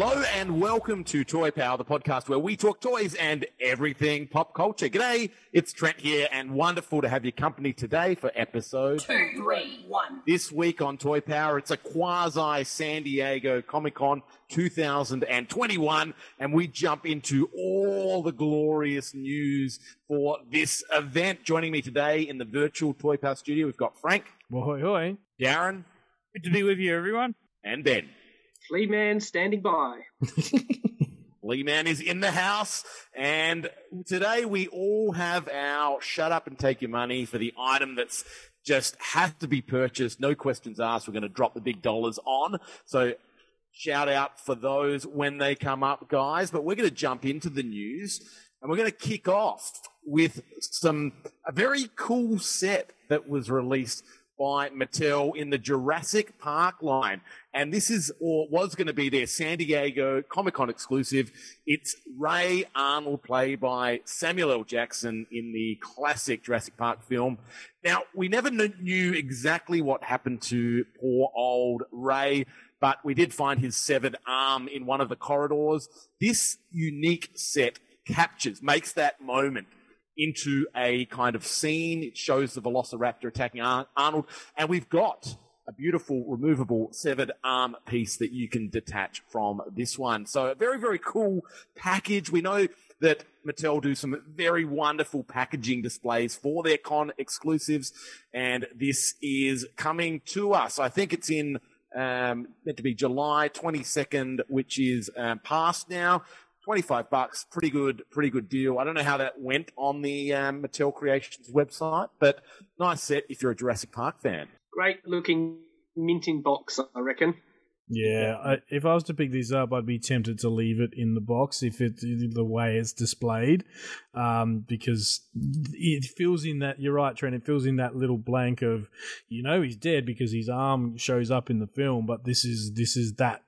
Hello and welcome to Toy Power, the podcast where we talk toys and everything pop culture. G'day, it's Trent here, and wonderful to have your company today for episode two, three, one. This week on Toy Power, it's a quasi San Diego Comic Con 2021, and we jump into all the glorious news for this event. Joining me today in the virtual Toy Power studio, we've got Frank, Ahoy, hoy. Darren, Good to be with you, everyone. and Ben. Flea Man standing by. Lee Man is in the house, and today we all have our shut up and take your money for the item that's just has to be purchased, no questions asked. We're going to drop the big dollars on. So shout out for those when they come up, guys. But we're going to jump into the news, and we're going to kick off with some a very cool set that was released by Mattel in the Jurassic Park line. And this is, or was going to be their San Diego Comic Con exclusive. It's Ray Arnold, played by Samuel L. Jackson in the classic Jurassic Park film. Now, we never knew exactly what happened to poor old Ray, but we did find his severed arm in one of the corridors. This unique set captures, makes that moment into a kind of scene. It shows the Velociraptor attacking Ar- Arnold, and we've got a beautiful removable severed arm piece that you can detach from this one. So a very, very cool package. We know that Mattel do some very wonderful packaging displays for their con exclusives, and this is coming to us. I think it's in um, meant to be July 22nd, which is um, past now. 25 bucks, pretty good, pretty good deal. I don't know how that went on the um, Mattel Creations website, but nice set if you're a Jurassic Park fan. Great looking minting box, I reckon. Yeah, I, if I was to pick this up, I'd be tempted to leave it in the box if it's the way it's displayed, um, because it fills in that. You're right, Trent. It fills in that little blank of, you know, he's dead because his arm shows up in the film, but this is this is that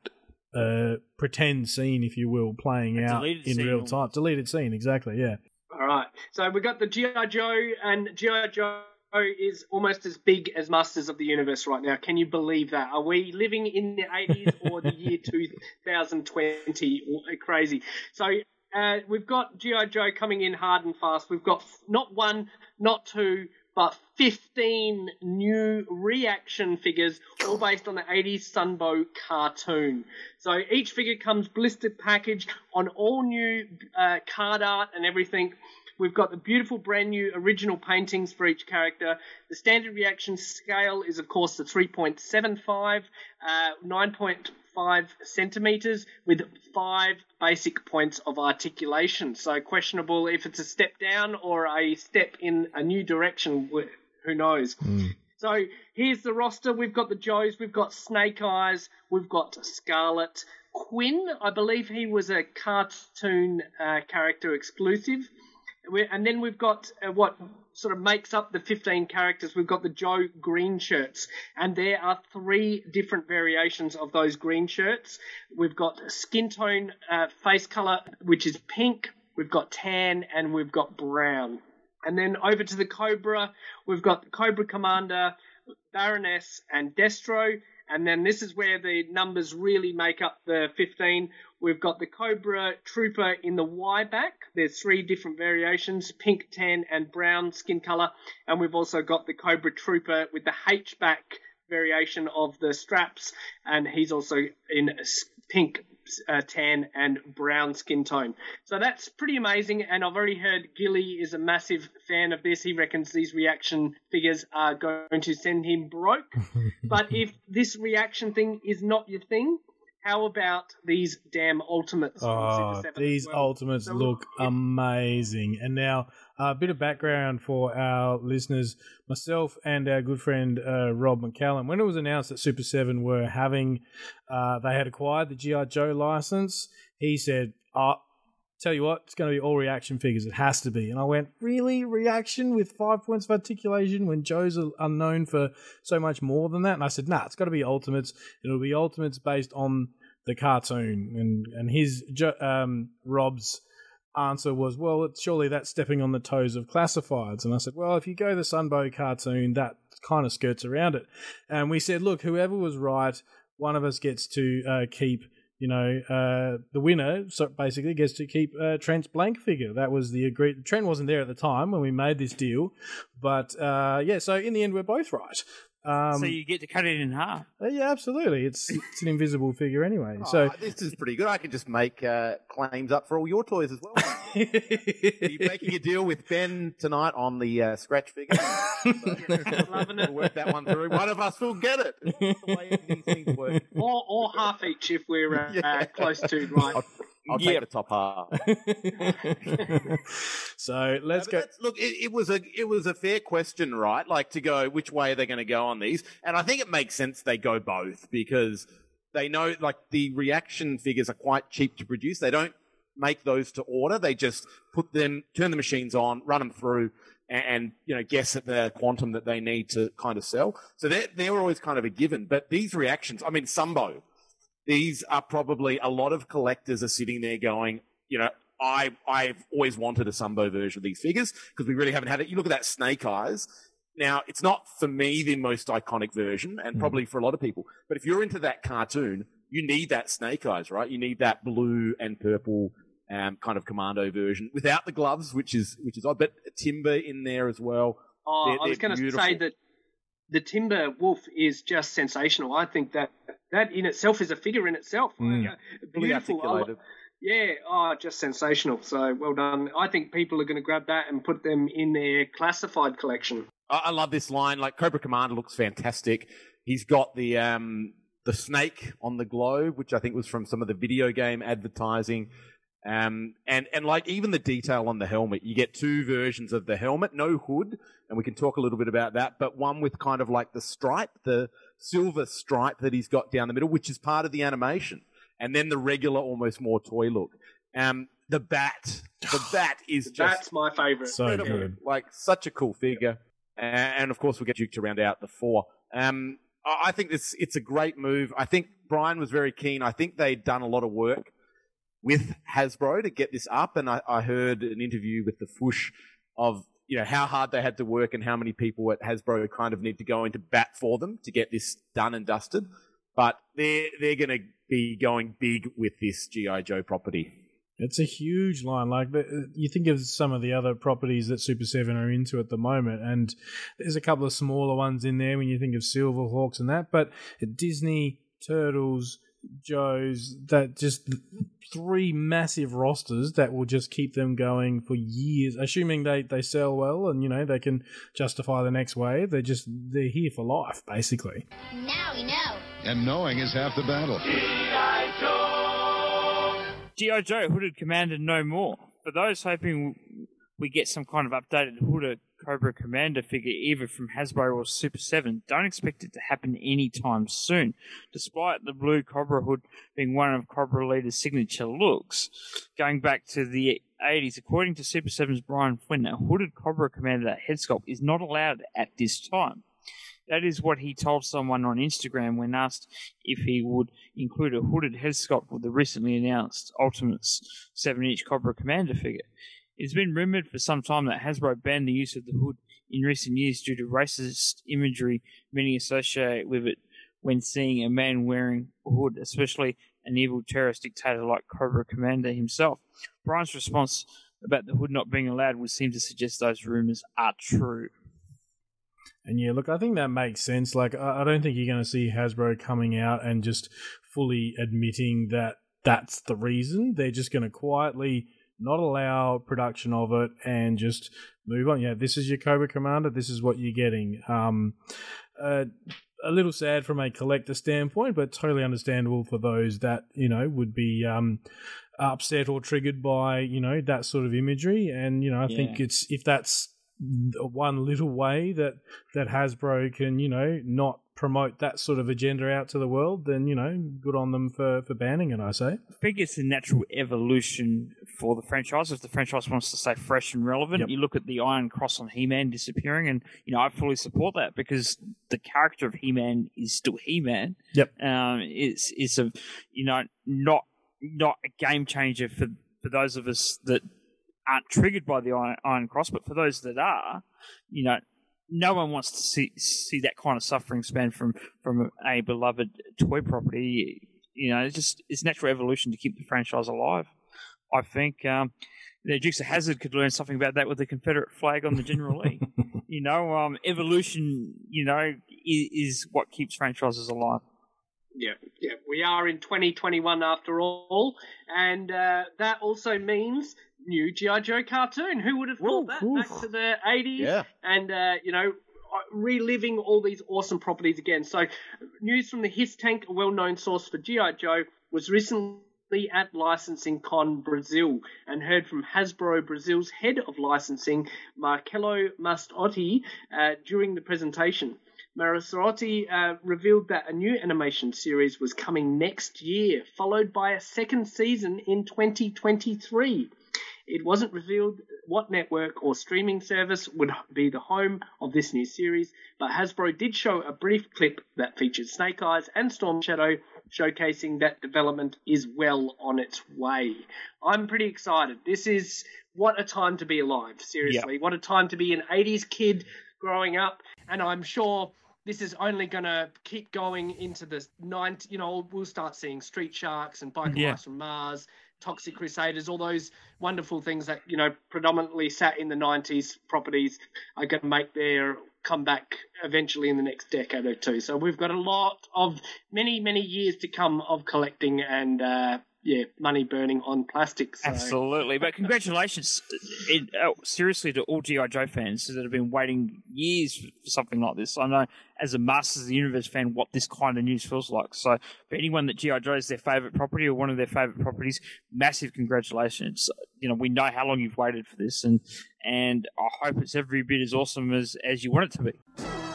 uh, pretend scene, if you will, playing A out in scene real time. Deleted scene, exactly. Yeah. All right. So we've got the G.I. Joe, and G.I. Joe is almost as big as Masters of the Universe right now. Can you believe that? Are we living in the 80s or the year 2020? Crazy. So uh, we've got G.I. Joe coming in hard and fast. We've got f- not one, not two, but 15 new reaction figures, all based on the 80s Sunbow cartoon. So each figure comes blistered package on all new uh, card art and everything. We've got the beautiful brand new original paintings for each character. The standard reaction scale is, of course, the 3.75, uh, 9.5 centimeters with five basic points of articulation. So questionable if it's a step down or a step in a new direction. Who knows? So here's the roster. We've got the Joes, we've got Snake Eyes, we've got Scarlett. Quinn, I believe he was a cartoon uh, character exclusive. And then we've got uh, what sort of makes up the 15 characters. We've got the Joe green shirts, and there are three different variations of those green shirts. We've got skin tone uh, face color, which is pink. We've got tan, and we've got brown. And then over to the Cobra, we've got the Cobra Commander, Baroness, and Destro. And then this is where the numbers really make up the 15. We've got the Cobra Trooper in the Y back. There's three different variations pink, tan, and brown skin color. And we've also got the Cobra Trooper with the H back variation of the straps. And he's also in pink, uh, tan, and brown skin tone. So that's pretty amazing. And I've already heard Gilly is a massive fan of this. He reckons these reaction figures are going to send him broke. but if this reaction thing is not your thing, how about these damn ultimates? from Oh, Super 7 these well? ultimates So look it- amazing. And now, a bit of background for our listeners. Myself and our good friend uh, Rob McCallum, when it was announced that Super 7 were having, uh, they had acquired the G.I. Joe license, he said, oh, tell you what, it's going to be all reaction figures. It has to be. And I went, really? Reaction with five points of articulation when Joe's unknown for so much more than that? And I said, nah, it's got to be Ultimates. It'll be Ultimates based on the cartoon. And, and his, um, Rob's answer was, well, it's, surely that's stepping on the toes of classifieds. And I said, well, if you go the Sunbow cartoon, that kind of skirts around it. And we said, look, whoever was right, one of us gets to uh, keep you know, uh, the winner so basically gets to keep uh, Trent's blank figure. That was the agreed. Trent wasn't there at the time when we made this deal, but uh, yeah. So in the end, we're both right. Um, so you get to cut it in half. uh, yeah, absolutely. It's it's an invisible figure anigay. So Oh, this is pretty good. I can just make uh, claims up for all your toys as well. Are you making a deal with Ben tonight on the uh, scratch figure? Loving it. We'll work that one through. One of us will get it. That's the way these things work. Or, or half each if we're uh, Yeah. uh, close to right. I'll, I'll Yep. take the top half. so let's No, go. Look, it, it was a it was a fair question, right? Like to go which way are they going to go on these, and I think it makes sense they go both because they know like the reaction figures are quite cheap to produce. They don't make those to order. They just put them, turn the machines on, run them through, and, and you know guess at the quantum that they need to kind of sell. So they're they're always kind of a given. But these reactions, I mean, Sunbow, these are probably a lot of collectors are sitting there going, you know, I I've always wanted a Sunbow version of these figures because we really haven't had it. You look at that Snake Eyes. Now, it's not for me the most iconic version, and probably for a lot of people. But if you're into that cartoon, you need that Snake Eyes, right? You need that blue and purple um, kind of commando version without the gloves, which is which is odd. But timber in there as well. Oh, They're- I was going to say that the Timber Wolf is just sensational. I think that that in itself is a figure in itself. Mm. Like, uh, beautiful. Yeah, oh, just sensational. So well done. I think people are going to grab that and put them in their classified collection. I, I love this line. Like Cobra Commander looks fantastic. He's got the um the snake on the globe, which I think was from some of the video game advertising. Um and and like even the detail on the helmet, you get two versions of the helmet, no hood, and we can talk a little bit about that, but one with kind of like the stripe, the silver stripe that he's got down the middle, which is part of the animation, and then the regular, almost more toy look. Um, the bat, the bat is just That's my favourite. So good. Like such a cool figure, A- and of course we'll get Duke to round out the four. Um, I I think this it's a great move. I think Brian was very keen. I think they'd done a lot of work with Hasbro to get this up, and I, I heard an interview with the Fush of you know how hard they had to work and how many people at Hasbro kind of need to go into bat for them to get this done and dusted. But they're they're going to be going big with this GI Joe property. It's a huge line. Like you think of some of the other properties that Super Seven are into at the moment, and there's a couple of smaller ones in there when you think of Silverhawks and that. But Disney, Turtles, Joe's, that just three massive rosters that will just keep them going for years, assuming they they sell well and you know they can justify the next wave. They're just they're here for life, basically. Now we know. And knowing is half the battle. G.I. Joe Hooded Commander no more. For those hoping we get some kind of updated Hooded Cobra Commander figure either from Hasbro or Super 7, don't expect it to happen anytime soon. Despite the blue Cobra hood being one of Cobra Leader's signature looks, going back to the 80s, according to Super 7's Brian Flynn, a hooded Cobra Commander head sculpt is not allowed at this time. That is what he told someone on Instagram when asked if he would include a hooded head sculpt with the recently announced Ultimates 7 inch Cobra Commander figure. It's been rumored for some time that Hasbro banned the use of the hood in recent years due to racist imagery many associate with it when seeing a man wearing a hood, especially an evil terrorist dictator like Cobra Commander himself. Brian's response about the hood not being allowed would seem to suggest those rumors are true. And yeah, look, I think that makes sense. Like, I don't think you're going to see Hasbro coming out and just fully admitting that that's the reason. They're just going to quietly not allow production of it and just move on. Yeah, this is your Cobra Commander. This is what you're getting. Um, uh, a little sad from a collector standpoint, but totally understandable for those that you know would be um, upset or triggered by you know that sort of imagery. And you know, I think it's if that's one little way that that Hasbro can you know not promote that sort of agenda out to the world, then you know, good on them for for banning it. I say. I think it's a natural evolution for the franchise. If the franchise wants to stay fresh and relevant, Yep. you look at the Iron Cross on He-Man disappearing, and you know I fully support that because the character of He-Man is still He-Man. Yep. Um, it's it's a you know not not a game changer for for those of us that aren't triggered by the Iron, Iron Cross, but for those that are, you know. No one wants to see see that kind of suffering span from from a beloved toy property you know, it's just it's natural evolution to keep the franchise alive. I think um, know, Dukes of Hazzard could learn something about that with the Confederate flag on the General Lee. you know, um, evolution, you know, is, is what keeps franchises alive. Yeah, yeah. We are in 2021 after all, and uh, that also means new GI Joe cartoon. Who would have thought that? oof. Back to the 80s, Yeah. and uh, you know, reliving all these awesome properties again. So, news from the HissTank, a well-known source for GI Joe, was recently at Licensing Con Brazil and heard from Hasbro Brazil's head of licensing, Marcelo Mastotti, uh, during the presentation. Marasotti uh, revealed that a new animation series was coming next year, followed by a second season in 2023. It wasn't revealed what network or streaming service would be the home of this new series, but Hasbro did show a brief clip that featured Snake Eyes and Storm Shadow, showcasing that development is well on its way. I'm pretty excited. This is what a time to be alive, seriously. What a time to be an 80s kid growing up, and I'm sure this is only going to keep going into the 90, you know, we'll start seeing Street Sharks and Biker Yeah. Mice from Mars, Toxic Crusaders, all those wonderful things that, you know, predominantly sat in the 90s properties are going to make their comeback eventually in the next decade or two. So we've got a lot of many, many years to come of collecting and, uh, yeah, money burning on plastic. So. Absolutely, but congratulations, it, uh, seriously, to all GI Joe fans that have been waiting years for something like this. I know, as a Masters of the Universe fan, what this kind of news feels like. So, for anyone that GI Joe is their favorite property or one of their favorite properties, massive congratulations. You know, we know how long you've waited for this, and and I hope it's every bit as awesome as as you want it to be.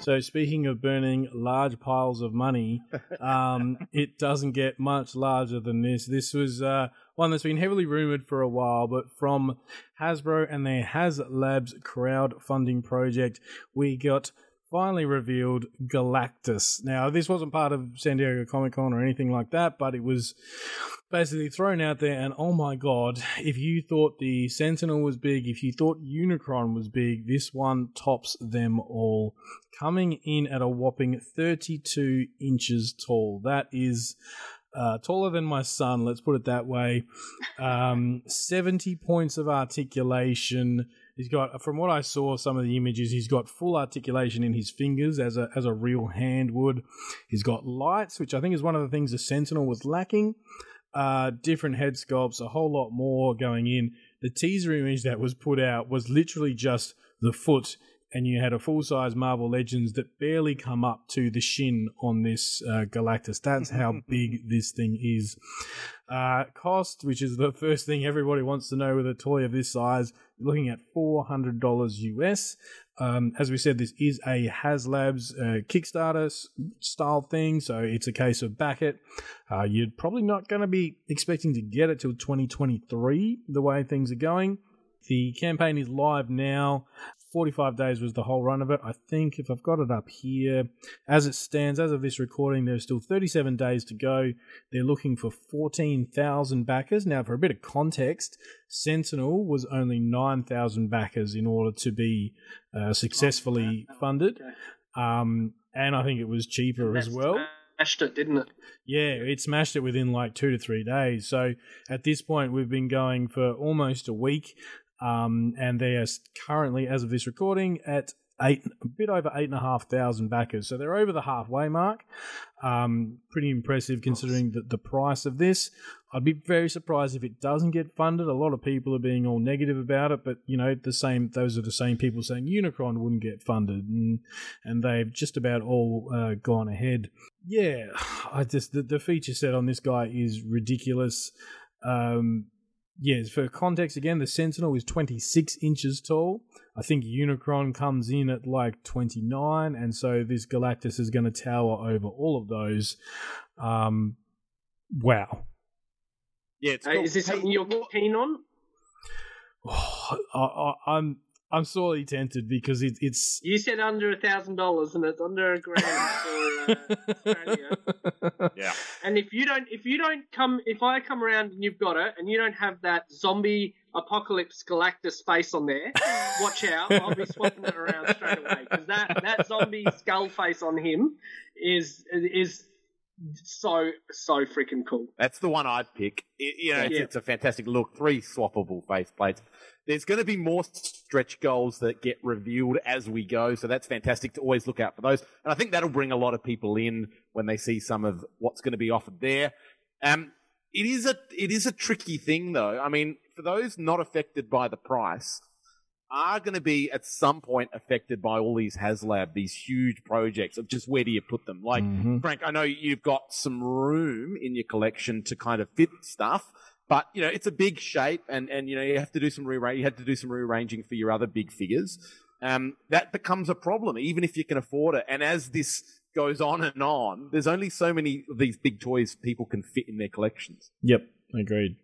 So speaking of burning large piles of money, um, it doesn't get much larger than this. This was uh, one that's been heavily rumored for a while, but from Hasbro and their HasLabs crowdfunding project, we got finally revealed Galactus. Now, this wasn't part of San Diego Comic Con or anything like that, but it was basically thrown out there. And oh my god, if you thought the Sentinel was big, if you thought Unicron was big, this one tops them all. Coming in at a whopping 32 inches tall. That is. Uh, taller than my son, let's put it that way. Um, 70 points of articulation. He's got, from what I saw, some of the images, he's got full articulation in his fingers as a as a real hand would. He's got lights, which I think is one of the things the Sentinel was lacking. Uh, different head sculpts, a whole lot more going in. The teaser image that was put out was literally just the foot, and you had a full size Marvel Legends that barely come up to the shin on this uh, Galactus. That's how big this thing is. Uh, cost, which is the first thing everybody wants to know with a toy of this size, looking at $400 US. Um, as we said, this is a HasLabs uh, Kickstarter style thing, so it's a case of back it. Uh, you're probably not going to be expecting to get it till 2023, the way things are going. The campaign is live now. 45 days was the whole run of it. I think if I've got it up here, as it stands, as of this recording, there's still 37 days to go. They're looking for 14,000 backers. Now, for a bit of context, Sentinel was only 9,000 backers in order to be uh, successfully funded. Okay. Um, and I think it was cheaper as well. Smashed it, didn't it? Yeah, it smashed it within like two to three days. So at this point, we've been going for almost a week, um, and they are currently, as of this recording, at eight, a bit over eight and a half thousand backers. So they're over the halfway mark. Um, pretty impressive considering the, the price of this. I'd be very surprised if it doesn't get funded. A lot of people are being all negative about it, but you know, the same those are the same people saying Unicron wouldn't get funded, and and they've just about all uh, gone ahead. Yeah, I just the, the feature set on this guy is ridiculous. Um, yes, for context again, the Sentinel is 26 inches tall. I think Unicron comes in at like 29, and so this Galactus is going to tower over all of those. Um, wow. Yeah, it's Hey, cool. is this Hey, something you're keen on? I, I, I'm I'm sorely tempted because it, it's You said under a thousand dollars, and it's under a grand for uh, Australia. Yeah. And if you don't, if you don't come, if I come around and you've got it, and you don't have that zombie apocalypse Galactus face on there, watch out! I'll be swapping it around straight away because that that zombie skull face on him is is so so freaking cool. That's the one I'd pick. It, you know, it's, Yeah. it's a fantastic look. Three swappable face plates. There's going to be more stretch goals that get revealed as we go, so that's fantastic to always look out for those. And I think that'll bring a lot of people in when they see some of what's going to be offered there. Um, it is a it is a tricky thing though. I mean, for those not affected by the price, are going to be at some point affected by all these HasLab, these huge projects of just where do you put them? Like Mhm. Frank, I know you've got some room in your collection to kind of fit stuff, but you know it's a big shape, and and you know you have to do some rearrange. You had to do some rearranging for your other big figures. Um, that becomes a problem, even if you can afford it. And as this goes on and on, there's only so many of these big toys people can fit in their collections. Yep, agreed.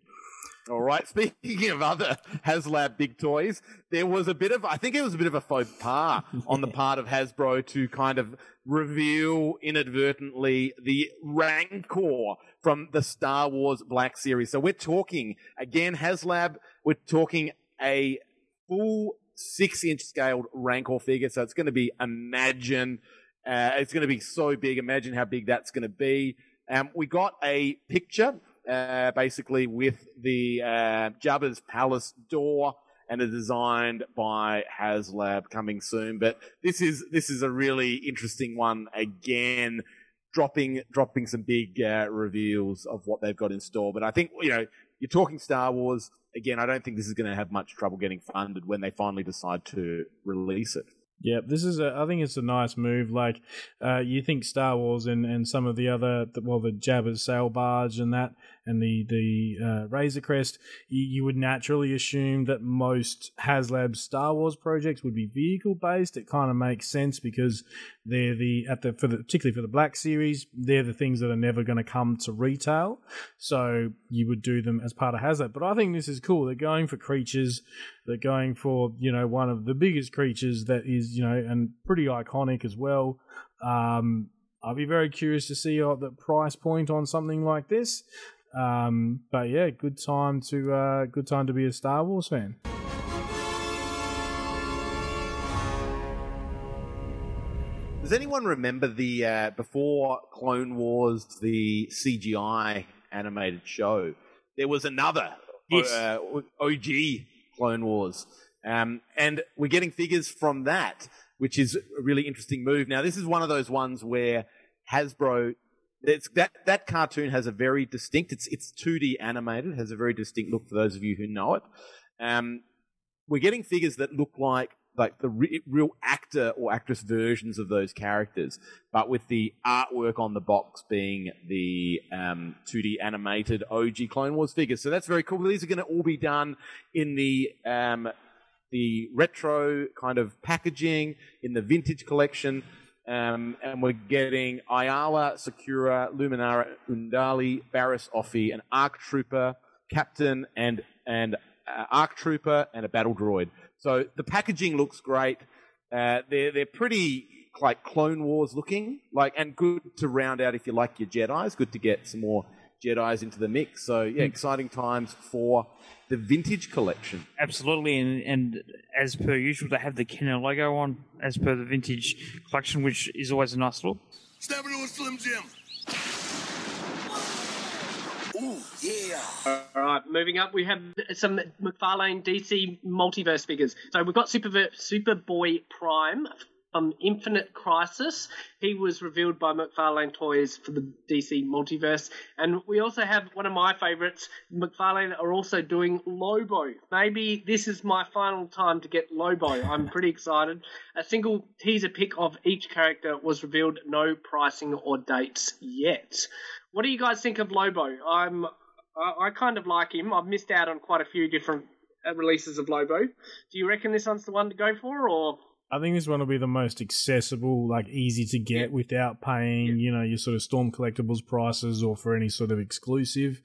All right. Speaking of other HasLab big toys, there was a bit of, I think it was a bit of a faux pas on the part of Hasbro to kind of reveal inadvertently the Rancor from the Star Wars Black Series. So we're talking, again, HasLab, we're talking a full six inch scaled Rancor figure. So it's going to be, imagine, uh, it's going to be so big. Imagine how big that's going to be. Um, we got a picture, uh, basically with the uh, Jabba's palace door, and it's designed by HasLab coming soon. But this is this is a really interesting one. Again, dropping dropping some big uh, reveals of what they've got in store. But I think you know you're talking Star Wars again. I don't think this is going to have much trouble getting funded when they finally decide to release it. Yep, this is a. I think it's a nice move. Like, uh, you think Star Wars and, and some of the other, well, the Jabba's sail barge and that, and the the uh, Razor Crest, you, you would naturally assume that most HasLab Star Wars projects would be vehicle based. It kind of makes sense because they're the at the for the particularly for the Black Series, they're the things that are never going to come to retail. So you would do them as part of HasLab. But I think this is cool. They're going for creatures. They're going for you know one of the biggest creatures that is you know and pretty iconic as well. Um, I'll be very curious to see the price point on something like this. Um, but yeah, good time to uh, good time to be a Star Wars fan. Does anyone remember the uh, before Clone Wars, the CGI animated show? There was another Yes. uh, OG Clone Wars, um, and we're getting figures from that, which is a really interesting move. Now, this is one of those ones where Hasbro. It's, that that cartoon has a very distinct. It's it's 2D animated. Has a very distinct look for those of you who know it. Um, we're getting figures that look like like the re- real actor or actress versions of those characters, but with the artwork on the box being the um, 2D animated OG Clone Wars figures. So that's very cool. These are going to all be done in the um, the retro kind of packaging in the vintage collection. Um, and we're getting Aayla, Secura, Luminara, Unduli, Barriss, Offee, an Arc Trooper, Captain, and and uh, Arc Trooper, and a Battle Droid. So the packaging looks great. Uh, they're they're pretty like Clone Wars looking, like and good to round out if you like your Jedi's. Good to get some more Jedi's into the mix. So yeah, hmm. exciting times for the vintage collection. Absolutely, and, and as per usual, they have the Kenner logo on, as per the vintage collection, which is always a nice look. Step into a Slim Jim. Ooh, yeah. All right, moving up, we have some McFarlane DC multiverse figures. So we've got Super Superboy Prime from Infinite Crisis. He was revealed by McFarlane Toys for the DC multiverse, and we also have one of my favorites. McFarlane are also doing Lobo. Maybe this is my final time to get Lobo. I'm pretty excited. A single teaser pic of each character was revealed. No pricing or dates yet. What do you guys think of Lobo? I'm I, I kind of like him. I've missed out on quite a few different uh, releases of Lobo. Do you reckon this one's the one to go for, or I think this one will be the most accessible, like easy to get without paying, you know, your sort of Storm collectibles prices or for any sort of exclusive.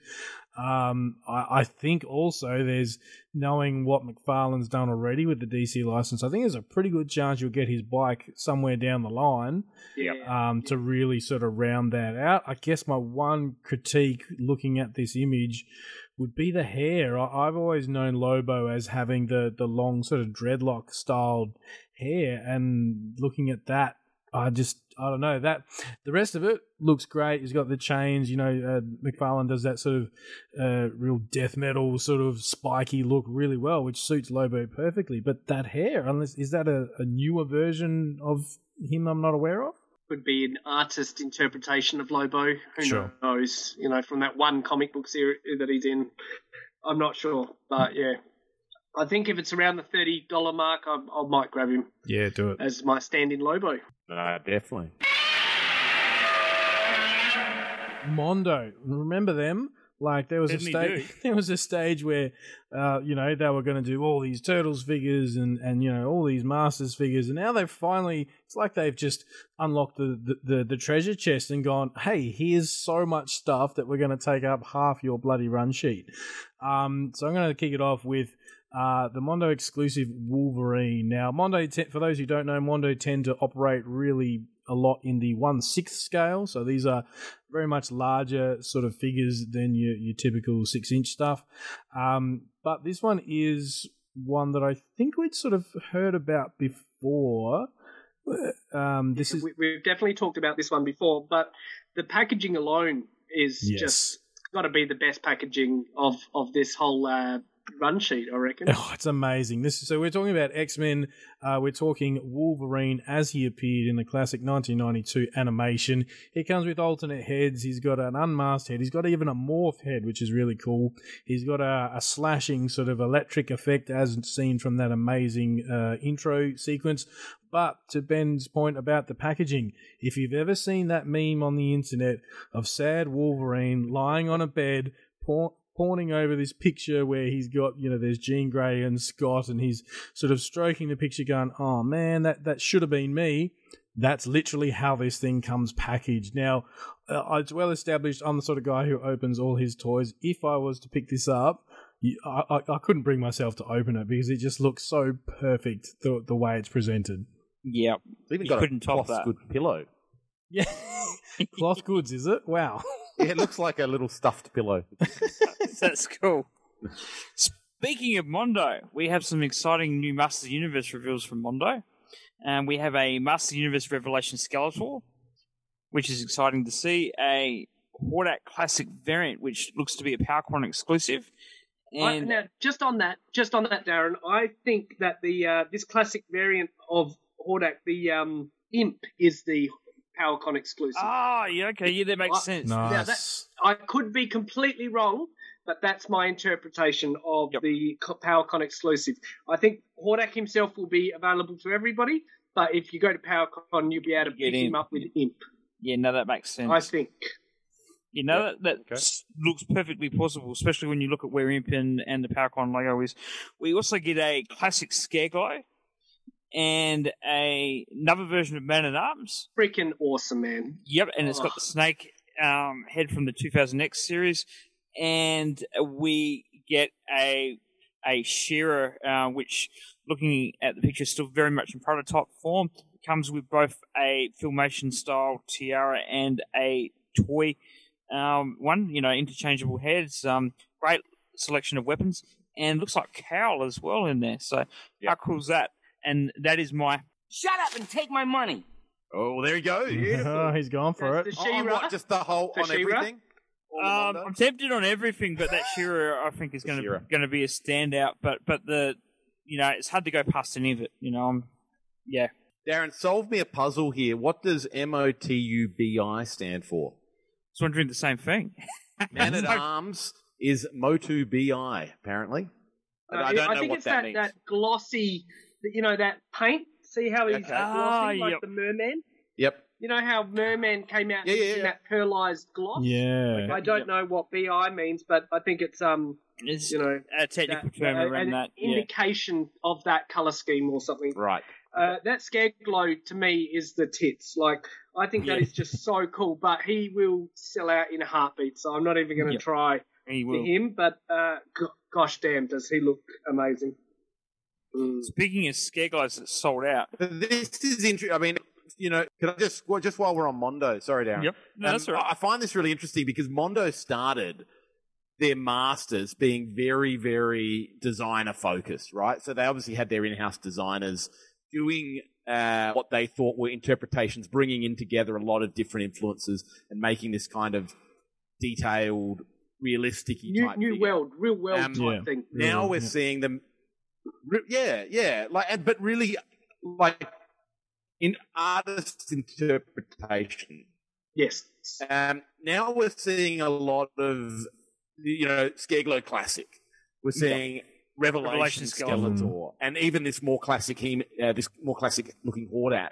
Um, I, I think also there's knowing what McFarlane's done already with the DC license. I think there's a pretty good chance you'll get his bike somewhere down the line. Um, to really sort of round that out. I guess my one critique looking at this image would be the hair. I, I've always known Lobo as having the the long sort of dreadlock styled hair, and looking at that, I just I don't know that the rest of it looks great. He's got the chains, you know. Uh, McFarlane does that sort of uh, real death metal sort of spiky look really well, which suits Lobo perfectly. But that hair, unless is that a, a newer version of him I'm not aware of? could be an artist interpretation of Lobo? Who Sure. knows? You know, from that one comic book series that he's in. I'm not sure, but yeah. I think if it's around the thirty dollar mark, I, I might grab him Yeah, do it. as my stand-in Lobo. No, definitely. Mondo. Remember them? Like there was a stage. There was a stage where, uh, you know, they were going to do all these turtles figures and and you know all these masters figures, and now they've finally. It's like they've just unlocked the the, the, the treasure chest and gone, hey, here's so much stuff that we're going to take up half your bloody run sheet. Um, so I'm going to kick it off with. Uh, the Mondo exclusive Wolverine. Now, Mondo, te- for those who don't know, Mondo tend to operate really a lot in the one sixth scale. So these are very much larger sort of figures than your, your typical six inch stuff. Um, but this one is one that I think we'd sort of heard about before. Um, this is we, we've definitely talked about this one before, but the packaging alone is Yes. just got to be the best packaging of of this whole uh, run sheet, I reckon. Oh, it's amazing. This so we're talking about X Men. Uh, we're talking Wolverine as he appeared in the classic 1992 animation. He comes with alternate heads. He's got an unmasked head. He's got even a morph head, which is really cool. He's got a, a slashing sort of electric effect, as seen from that amazing uh, intro sequence. But to Ben's point about the packaging, if you've ever seen that meme on the internet of sad Wolverine lying on a bed, pawning over this picture where he's got, you know, there's Jean Grey and Scott, and he's sort of stroking the picture, going, "Oh man, that that should have been me." That's literally how this thing comes packaged. Now, uh, it's well established. I'm the sort of guy who opens all his toys. If I was to pick this up, you- I, I, I couldn't bring myself to open it because it just looks so perfect the the way it's presented. Yeah, even You got couldn't a top cloth that. good pillow. Yeah, cloth goods, is it? Wow. Yeah, it looks like a little stuffed pillow. That's cool. Speaking of Mondo, we have some exciting new Masters Universe reveals from Mondo. And we have a Master Universe Revelation Skeletor, which is exciting to see. A Hordak Classic variant, which looks to be a PowerCon exclusive. I, And now, just on that, just on that, Darren, I think that the uh, this classic variant of Hordak, the um, Imp, is the PowerCon exclusive. ah, yeah, okay, yeah, that makes What? sense. Now, that- I could be completely wrong, but that's my interpretation of Yep. the PowerCon exclusive. I think Hordak himself will be available to everybody, but if you go to PowerCon, you'll be able to Get pick him up with Imp. Yeah, no, that makes sense. I think. You know, Yep. that, that Okay. looks perfectly possible, especially when you look at where Imp and, and the PowerCon logo is. We also get a classic Scareglow and a another version of Man at Arms. Freaking awesome, man. Yep, and it's got Oh. the snake um, head from the 2000X series, and we get a a She-Ra, uh, which, looking at the picture, is still very much in prototype form. Comes with both a filmation style tiara and a toy um, one. You know, interchangeable heads. Um, great selection of weapons, and looks like cowl as well in there. So how cool is that? And that is my Shut up and take my money. Oh, there you go. Beautiful. Oh, he's gone for That's it. the on She-Ra. what? Just the whole The on She-Ra? everything. All Um, Mondo? I'm tempted on everything, but that She-Ra I think is going to She-Ra. going to be a standout. But but the you know it's hard to go past any of it. You know, I'm yeah. Darren, solve me a puzzle here. What does M O T U B I stand for? I was wondering the same thing. Man at Arms is Motu BI, apparently. No, I don't know think what it's that that, means. that glossy, you know, that paint. See how he's Okay. glossy Ah, like yep. the merman? Yep. You know how merman came out Yeah, yeah, in yeah. that pearlized gloss? Yeah. I don't know what BI means, but I think it's um, It's you know, a technical that, term uh, around an that. Yeah. indication of that color scheme or something. Right. Uh, that Scareglow to me is the tits. Like I think that Yeah. is just so cool. But he will sell out in a heartbeat, so I'm not even going to Yep. try He for him. But uh, g- gosh damn, does he look amazing? Mm. Speaking of Scareglows that sold out. This is interesting. I mean, you know, can I just well, just while we're on Mondo, sorry, Darren. Yep. No, Um, that's all right. I find this really interesting because Mondo started their masters being very, very designer focused, right? So they obviously had their in-house designers doing uh, what they thought were interpretations, bringing in together a lot of different influences and making this kind of detailed, realistic New, type new world, real world Um, type Yeah. thing. Now Yeah, we're yeah. seeing them. Re- Yeah, yeah, like, and- but really, like in artist interpretation. Yes. Um, now we're seeing a lot of, you know, Scareglow classic. We're seeing Revelation, Revelation Skeletor, Skeletor. and even this more classic, hem- uh, this more classic looking Hordak.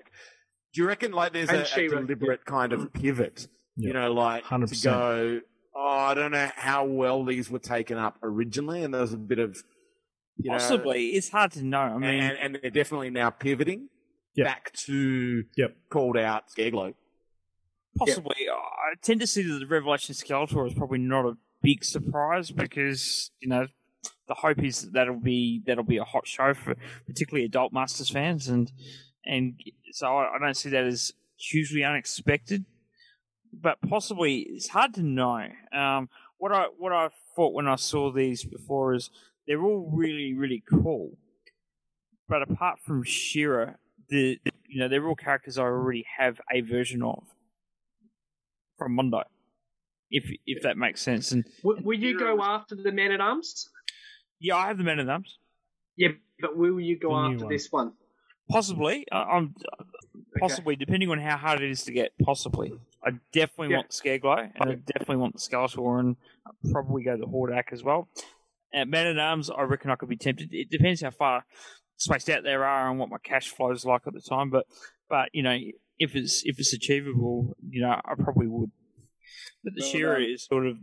Do you reckon like there's a, a She-Ra, deliberate kind of pivot? You know, like to 100%. go. Oh, I don't know how well these were taken up originally, and there was a bit of you know, Possibly. It's hard to know. I mean, and, and they're definitely now pivoting Yep. back to Yep. called out Scareglow. possibly. I tend to see that the Revelation Skeletor is probably not a big surprise because you know the hope is that that'll be that'll be a hot show for particularly adult Masters fans, and and so I, I don't see that as hugely unexpected. But possibly it's hard to know. Um, what I what I thought when I saw these before is they're all really really cool, but apart from She-Ra, the you know they're all characters I already have a version of from Mondo, if if that makes sense. And W- will you go after the Man at Arms? yeah, I have the Men at Arms. Yeah, but will you go The after one. this one? Possibly, I- I'm possibly depending on how hard it is to get. Possibly, I definitely Yeah. want the Scareglow, and I definitely want the Skeletor, and I'd probably go the Hordak as well. At Man at Arms, I reckon I could be tempted. It depends how far spaced out there are and what my cash flow is like at the time. But but you know, if it's if it's achievable, you know, I probably would. But the Well She-Ra is sort of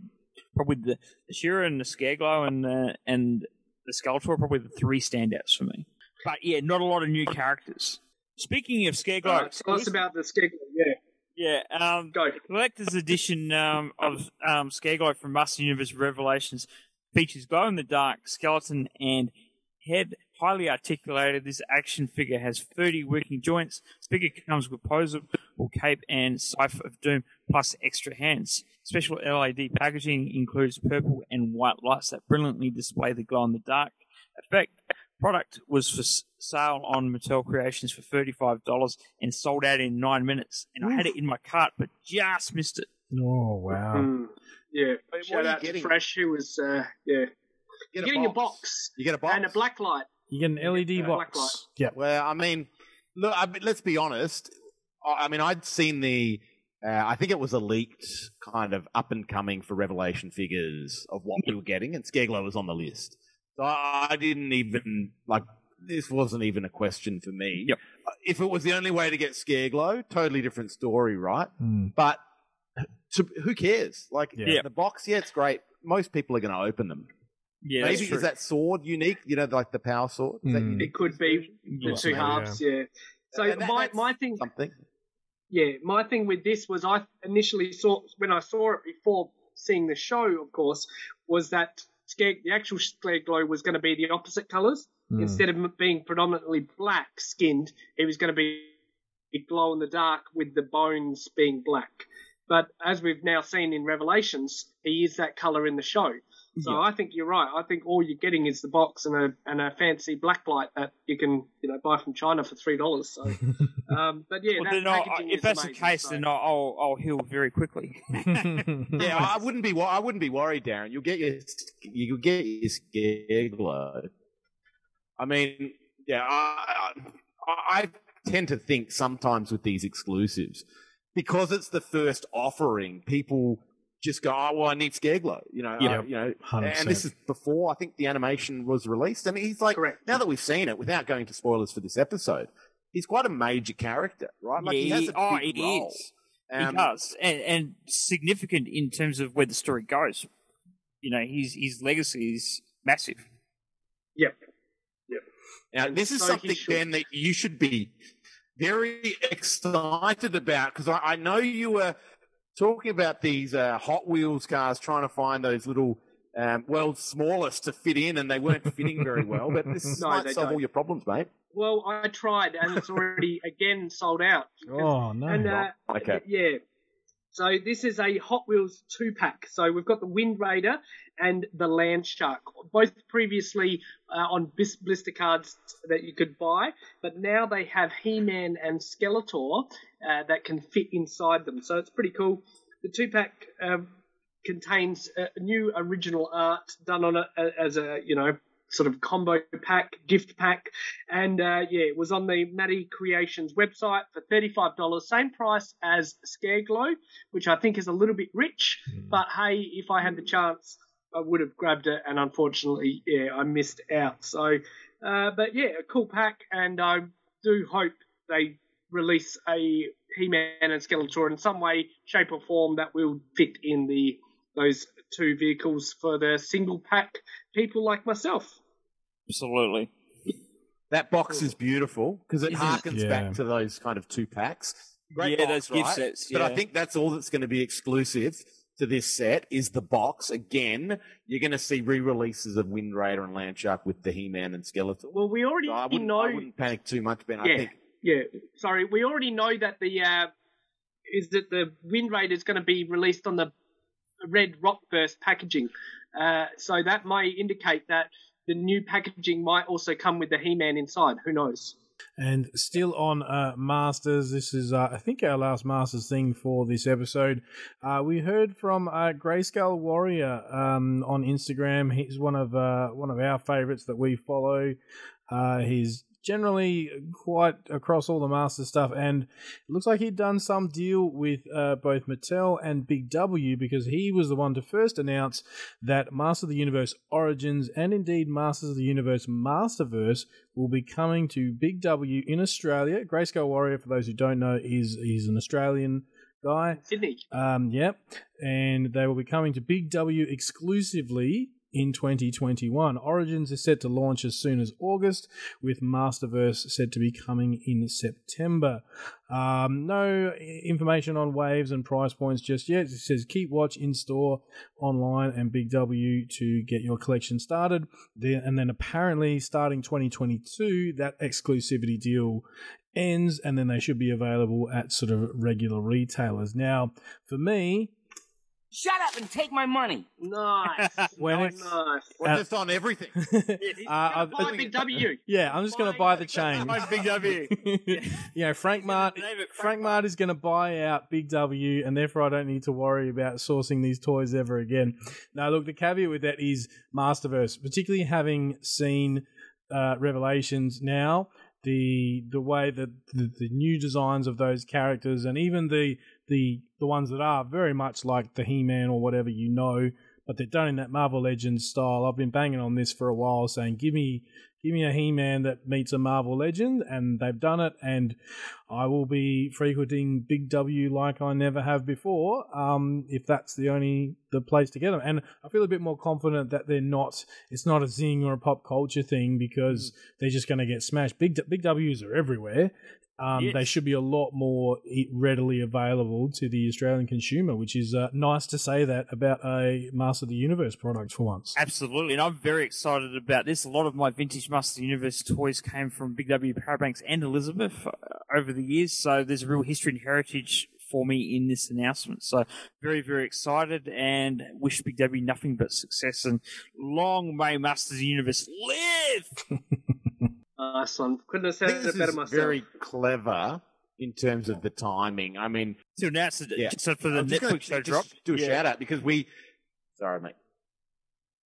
probably the, the She-Ra and the Scareglow and the, and the Skeletor are probably the three standouts for me. But yeah, not a lot of new characters. Speaking of Scareglow, Alright, tell us about the Skegler. Yeah, yeah, um, go. collector's edition um, of um, Scareglow from Master Universe Revelations features glow in the dark skeleton and head highly articulated. This action figure has 30 working joints. This figure comes with posable cape and Scythe of Doom plus extra hands. Special LED packaging includes purple and white lights that brilliantly display the glow in the dark effect. Product was for sale on Mattel Creations for $35 and sold out in nine minutes. And I had it in my cart, but just missed it. Oh wow. Mm, yeah, Wait, what shout out to? Fresh, who was uh, yeah. Get You're getting a box You get a box and a black light. You get an LED Yeah, black box. Yeah. Well, I mean, look. I mean, let's be honest. I I mean, I'd seen the. Uh, I think it was a leaked kind of up and coming for Revelation figures of what we were getting, and Scareglow was on the list. So I, I didn't even like. This wasn't even a question for me. Yep. If it was the only way to get Scareglow, totally different story, right? Mm. But to, who cares? Like Yeah. the box, yeah, it's great. Most people are going to open them. Yeah, Maybe is that sword unique? You know, like the power sword. Is Mm. unique? It could be the two halves. Yeah. So that- my my thing, something. yeah, my thing with this was I initially saw when I saw it before seeing the show, of course, was that scare, the actual scare glow was going to be the opposite colors. Mm. Instead of being predominantly black skinned, it was going to be glow in the dark with the bones being black. But as we've now seen in Revelations, he is that color in the show. So Yeah. I think you're right. I think all you're getting is the box and a and a fancy black light that you can you know buy from China for three dollars. So, um, but yeah, Well, that then I'll, if is that's amazing, the case, so- then I'll, I'll, I'll heal very quickly. Yeah, I wouldn't be. I wouldn't be worried, Darren. You'll get your. You'll get your scare glow. I mean, yeah, I, I, I tend to think sometimes with these exclusives because it's the first offering, people just go, "Oh, well, I need scare glow," you know, Yeah. uh, you know. 100%. And this is before I think the animation was released, and he's like, Correct. now that we've seen it, without going to spoilers for this episode, he's quite a major character, right? Like he Yeah, has a oh, big it role. is. Um, he does, and, and significant in terms of where the story goes. You know, his his legacy is massive. Yep. Now, this is So something, should. Ben, that you should be very excited about because I, I know you were talking about these uh, Hot Wheels cars trying to find those little um, world's smallest to fit in, and they weren't fitting very well. But this No, might solve don't. all your problems, mate. Well, I tried, and it's already again sold out. oh no! And uh, Okay. yeah, so this is a Hot Wheels two pack. So we've got the Wind Raider and the Land Shark, both previously uh, on bis- blister cards that you could buy, but now they have He-Man and Skeletor uh, that can fit inside them. So it's pretty cool. The two pack. Um, contains uh, new original art done on it uh, as a you know sort of combo pack, gift pack, and uh, yeah, it was on the Matty Creations website for thirty-five dollars, same price as Scare Glow, which I think is a little bit rich. But hey, if I had the chance, I would have grabbed it, and unfortunately, yeah, I missed out. So, uh, but yeah, a cool pack, and I do hope they release a He-Man and Skeletor in some way, shape, or form that will fit in the those two vehicles for the single pack people like myself. Absolutely. That box is beautiful because it? harkens Yeah. back to those kind of two packs. Great Yeah, box, those gift right? sets, But I think that's all that's going to be exclusive to this set is the box. Again, you're going to see re-releases of Wind Raider and Landshark with the He-Man and Skeletor. Well, we already So I wouldn't, know. I wouldn't panic too much, Ben. I yeah, think yeah. Sorry, we already know that the uh, is that the Wind Raider is going to be released on the red rock Rockburst packaging. Uh, so that may indicate that the new packaging might also come with the He-Man inside. Who knows? And still on uh, Masters, this is, uh, I think, our last Masters thing for this episode. Uh, we heard from uh, Grayskull Warrior um, on Instagram. He's one of uh, one of our favorites that we follow. Uh, he's generally quite across all the master stuff, and it looks like he'd done some deal with uh, both Mattel and Big W because he was the one to first announce that Master of the Universe Origins and indeed Masters of the Universe Masterverse will be coming to Big W in Australia. Grayskull Warrior, for those who don't know, is he's an Australian guy. Sydney. Um, yep, and they will be coming to Big W exclusively in 2021. Origins is set to launch as soon as August, with Masterverse said to be coming in September. Um, no information on waves and price points just yet. It says keep watch in store, online, and Big W to get your collection started. And then apparently starting 2022, that exclusivity deal ends, and then they should be available at sort of regular retailers. Now, for me, Shut up and take my money. Nice. When nice, it's- nice. we're Uh, just on everything. uh, I- Buy Big W. yeah, I'm just going to buy the chain. Big W. you know, Frank Mart, Name it Frank Mart is going to buy out Big W, and therefore I don't need to worry about sourcing these toys ever again. Now, look, the caveat with that is Masterverse, particularly having seen uh, Revelations now, the the way that the, the new designs of those characters, and even the the the ones that are very much like the He-Man or whatever you know, but they're done in that Marvel Legends style. I've been banging on this for a while, saying, "Give me, give me a He-Man that meets a Marvel Legend," and they've done it. And I will be frequenting Big W like I never have before, um, if that's the only the place to get them. And I feel a bit more confident that they're not. It's not a zing or a pop culture thing because they're just going to get smashed. Big Big Ws are everywhere. Um, Yes. They should be a lot more readily available to the Australian consumer, which is uh, nice to say that about a Master of the Universe product for once. Absolutely, and I'm very excited about this. A lot of my vintage Master of the Universe toys came from Big W Parabanks and Elizabeth uh, over the years, so there's a real history and heritage for me in this announcement. So very, very excited and wish Big W nothing but success and long may Masters Universe live. Nice one. Couldn't have said it better myself. very clever in terms of the timing. I mean, to announce it, Yeah. so for the I'm just gonna Netflix show drop. Do a Yeah. shout out because we, sorry mate,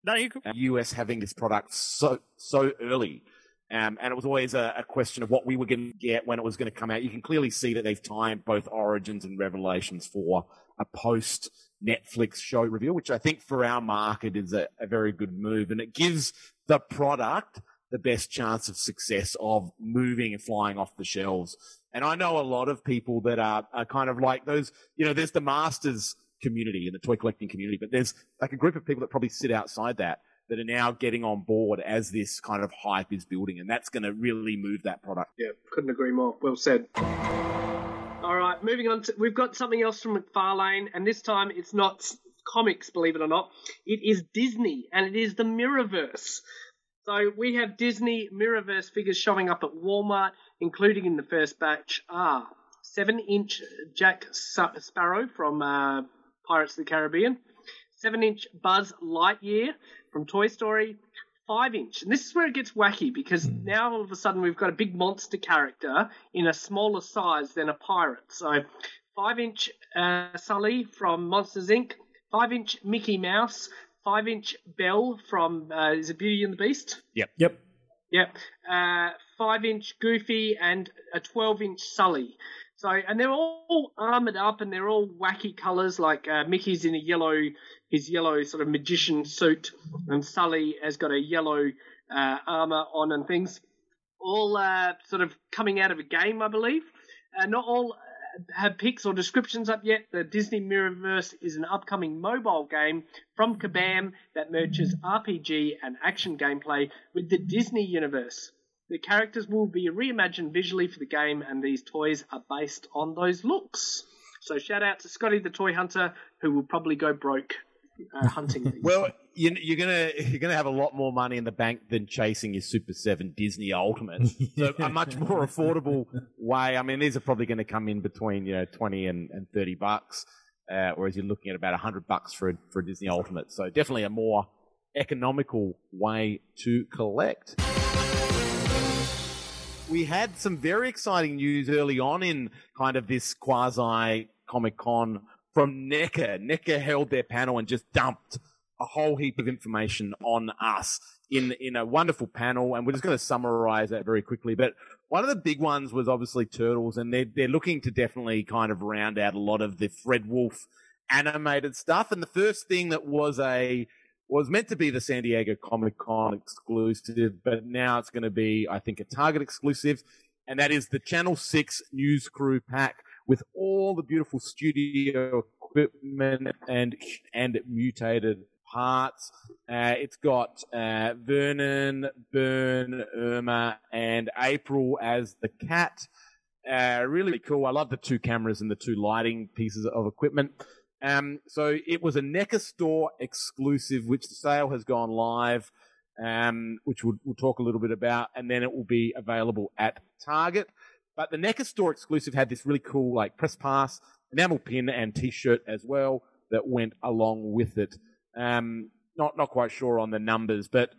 No, you could. US having this product so so early. Um, and it was always a, a question of what we were going to get when it was going to come out. You can clearly see that they've timed both Origins and Revelations for a post Netflix show reveal, which I think for our market is a, a very good move. And it gives the product the best chance of success of moving and flying off the shelves. And I know a lot of people that are, are kind of like those, you know, there's the masters community and the toy collecting community, but there's like a group of people that probably sit outside that that are now getting on board as this kind of hype is building. And that's going to really move that product. Yeah, couldn't agree more. Well said. All right, moving on to we've got something else from McFarlane, and this time it's not comics, believe it or not. It is Disney, and it is the Mirrorverse. So we have Disney Mirrorverse figures showing up at Walmart, including in the first batch are seven-inch Jack Sparrow from uh, Pirates of the Caribbean, seven-inch Buzz Lightyear from Toy Story, five inch. And this is where it gets wacky because now all of a sudden we've got a big monster character in a smaller size than a pirate. So five inch uh, Sully from Monsters Inc., five inch Mickey Mouse, five inch Belle from uh, is it Beauty and the Beast? Yep. Yep. Uh, five inch Goofy and a 12 inch Sully. So, and they're all armored up and they're all wacky colors. Like uh, Mickey's in a yellow, his yellow sort of magician suit, and Sully has got a yellow uh, armor on and things. All uh, sort of coming out of a game, I believe. Uh, not all have pics or descriptions up yet. The Disney Mirrorverse is an upcoming mobile game from Kabam that merges RPG and action gameplay with the Disney universe. The characters will be reimagined visually for the game, and these toys are based on those looks. So shout out to Scotty the Toy Hunter, who will probably go broke uh, hunting these. Well, you, you're gonna you're gonna have a lot more money in the bank than chasing your Super Seven Disney Ultimate. So a much more affordable way. I mean, these are probably going to come in between you know twenty and, and thirty bucks, uh, whereas you're looking at about hundred bucks for a, for a Disney Ultimate. So definitely a more economical way to collect. We had some very exciting news early on in kind of this quasi Comic Con from NECA. NECA held their panel and just dumped a whole heap of information on us in in a wonderful panel, and we're just going to summarize that very quickly. But one of the big ones was obviously Turtles, and they're they're looking to definitely kind of round out a lot of the Fred Wolf animated stuff. And the first thing that was a was meant to be the San Diego Comic Con exclusive, but now it's going to be, I think, a Target exclusive, and that is the Channel Six News Crew pack with all the beautiful studio equipment and and mutated parts. Uh, it's got uh, Vernon, Burne, Irma, and April as the cat. Uh, really cool. I love the two cameras and the two lighting pieces of equipment. Um, so it was a NECA store exclusive, which the sale has gone live, um, which we'll, we'll talk a little bit about, and then it will be available at Target. But the NECA store exclusive had this really cool like press pass, enamel pin, and T-shirt as well that went along with it. Um, not not quite sure on the numbers, but